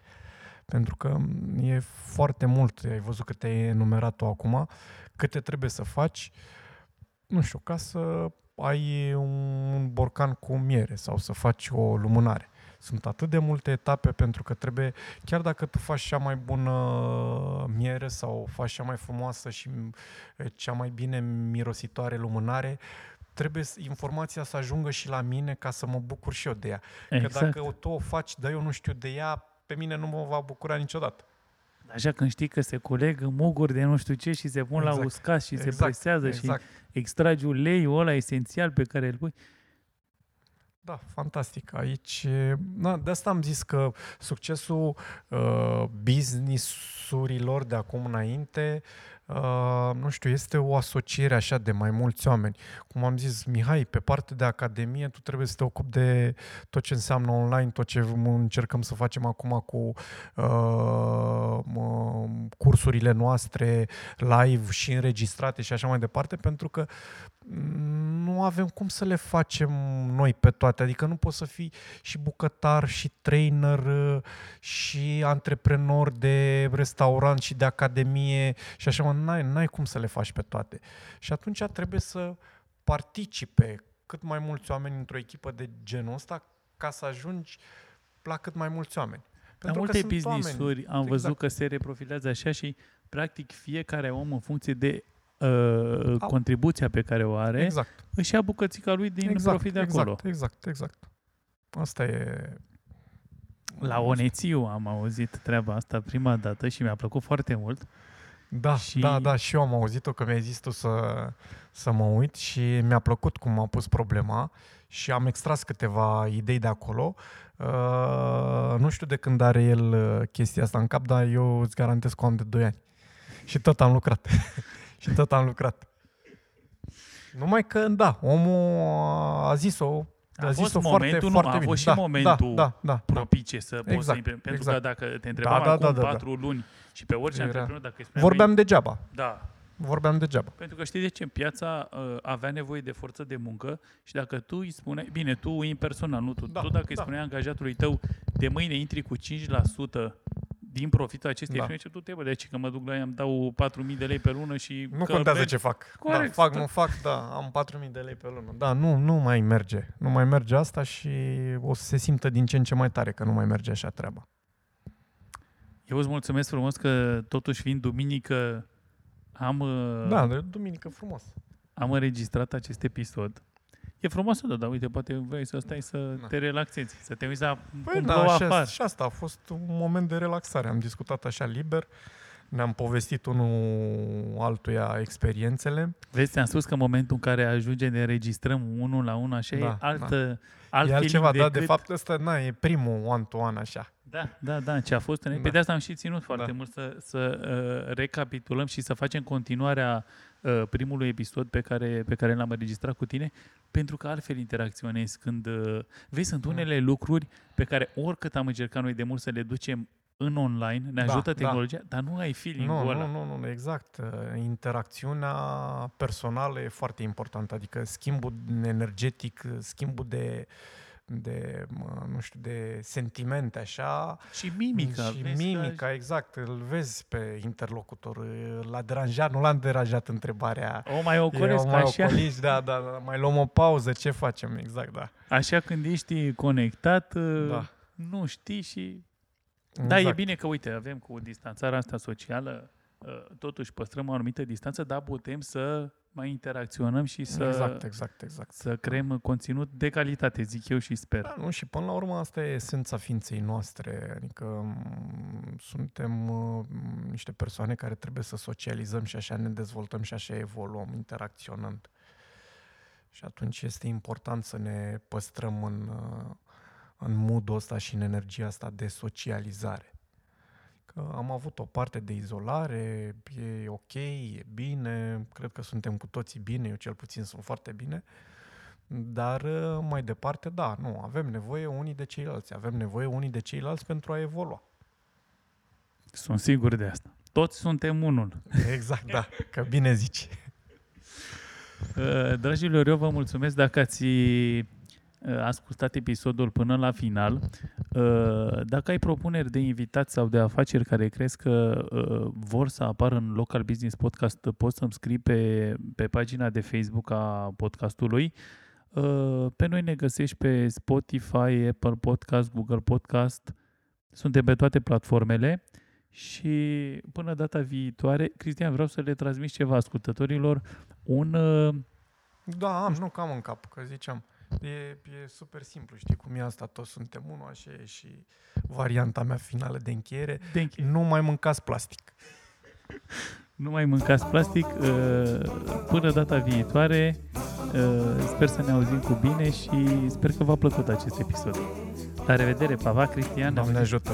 Pentru că e foarte mult, ai văzut câte ai enumerat tu acum, câte trebuie să faci, nu știu, ca să ai un borcan cu miere sau să faci o lumânare. Sunt atât de multe etape pentru că trebuie, chiar dacă tu faci cea mai bună miere sau faci cea mai frumoasă și eh, cea mai bine mirositoare lumânare, trebuie s- informația să ajungă și la mine ca să mă bucur și eu de ea. Exact. Că dacă tu o faci, dar eu nu știu de ea, pe mine nu mă va bucura niciodată. Așa când știi că se coleg muguri de nu știu ce și se pun la Exact. uscat și se Exact, presează și Exact. extragi uleiul ăla esențial pe care îl pui. Da, fantastic. Aici, na, de asta am zis că succesul uh, business-urilor de acum înainte, uh, nu știu, este o asociere așa de mai mulți oameni. Cum am zis, Mihai, pe partea de academie, tu trebuie să te ocupi de tot ce înseamnă online, tot ce încercăm să facem acum cu uh, mă, cursurile noastre live și înregistrate și așa mai departe, pentru că nu avem cum să le facem noi pe toate. Adică nu poți să fii și bucătar, și trainer, uh, și antreprenor de restaurant și de academie și așa mai. N-ai, n-ai cum să le faci pe toate. Și atunci trebuie să participe cât mai mulți oameni într-o echipă de genul ăsta ca să ajungi la cât mai mulți oameni. La că multe sunt business-uri oameni. am văzut Exact. că se reprofilează așa și practic fiecare om în funcție de uh, Au. contribuția pe care o are, Exact. își ia bucățica lui din exact, profit de exact, acolo. Exact, exact. Asta e... La Onețiu am auzit treaba asta prima dată și mi-a plăcut foarte mult. Da, Și- și... da, da, și eu am auzit-o că mi-ai zis tu să, să mă uit și mi-a plăcut cum a pus problema și am extras câteva idei de acolo. Uh, nu știu de când are el uh, chestia asta în cap, dar eu îți garantez că o am de 2 ani. Și tot am lucrat. și tot am lucrat. Numai că, da, omul a zis-o, A a, fost zis-o momentul, foarte, nu, foarte a bine. fost și da, momentul da, da, da, da. Propice să poți Exact, să implement. Pentru exact. că dacă te întrebam Da, da, acum da, da, patru luni și pe orice Era- antreprenor, dacă îi spuneam, Vorbeam degeaba. Da, Vorbeam degeaba. pentru că știi de ce? Piața uh, avea nevoie de forță de muncă și dacă tu îi spuneai, bine, tu impersonal, nu tu, Da, tu dacă îi da. spuneai angajatului tău, de mâine intri cu 5% din profitul acestei Da. firme, ce tu te bă, deci că mă duc la ea, îmi dau 4.000 de lei pe lună și... Nu că contează merg- ce fac. Corect, da, fac, da. nu fac, da, am 4.000 de lei pe lună. Da, nu, nu mai merge. Nu mai merge asta și o să se simtă din ce în ce mai tare că nu mai merge așa treaba. Eu îți mulțumesc frumos că totuși fiind duminică am, uh, Da, de duminică frumos. am înregistrat acest episod. E frumoasă, da, dar uite, poate vrei să stai să Da. te relaxezi, să te uiți la Păi cum da, plouă și, afară. și asta a fost un moment de relaxare. Am discutat așa liber, ne-am povestit unul altuia experiențele. Vezi, ți-am spus că în momentul în care ajunge ne înregistrăm unul la unul, așa, Da, e altă, alt e altceva, feeling dar de decât- fapt ăsta na, e primul one-to-one așa. Da, da, da, ce a fost. Da. Pe Da. de asta am și ținut foarte Da. mult să, să uh, recapitulăm și să facem continuarea uh, primului episod pe care, pe care l-am înregistrat cu tine, pentru că altfel interacționezi când... Uh, vezi, sunt Mm. unele lucruri pe care oricât am încercat noi de mult să le ducem în online, ne Da, ajută da. tehnologia, dar nu ai feeling-ul Nu, ăla. nu, nu, nu, exact. Uh, Interacțiunea personală e foarte importantă, adică schimbul energetic, schimbul de de, mă, nu știu, de sentimente, așa. Și mimica. și vezi că- mimica, exact. Îl vezi pe interlocutor. L-a deranjat, nu l-a deranjat întrebarea. O mai ocolesc, Eu mai așa, ocoliți, da, da, da, mai luăm o pauză, ce facem, exact, da. așa când ești conectat, uh, Da. nu știi și Exact. Da, e bine că, uite, avem cu distanțarea asta socială, uh, totuși păstrăm o anumită distanță, dar putem să mai interacționăm și să, Exact, exact, exact. să creăm conținut de calitate, zic eu și sper. Da, nu, și până la urmă asta e esența ființei noastre, adică m, suntem m, niște persoane care trebuie să socializăm și așa ne dezvoltăm și așa evoluăm, interacționând. Și atunci este important să ne păstrăm în, uh, în modul ăsta și în energia asta de socializare. Că am avut o parte de izolare, e ok, e bine, cred că suntem cu toții bine, eu cel puțin sunt foarte bine, dar uh, mai departe, da, nu, avem nevoie unii de ceilalți, avem nevoie unii de ceilalți pentru a evolua. Sunt sigur de asta. Toți suntem unul. Exact, da, că bine zici. Uh, Dragilor, eu vă mulțumesc dacă ați uh, ascultat episodul până la final. Uh, Dacă ai propuneri de invitați sau de afaceri care crezi că uh, vor să apară în Local Business Podcast, poți să-mi scrii pe, pe pagina de Facebook a podcastului. Uh, Pe noi ne găsești pe Spotify, Apple Podcast, Google Podcast. Suntem pe toate platformele. Și până data viitoare, Cristian, vreau să le transmit ceva ascultătorilor. Un, uh, Da, am, nu cam în cap, că ziceam. E, e super simplu, știi cum e asta, toți suntem unul, așa e și varianta mea finală de încheiere. de încheiere. Nu mai mâncați plastic. Nu mai mâncați plastic. uh, Până data viitoare, uh, sper să ne auzim cu bine și sper că v-a plăcut acest episod. La revedere, pa, va, Cristian. ne Doamne auzim. ajută!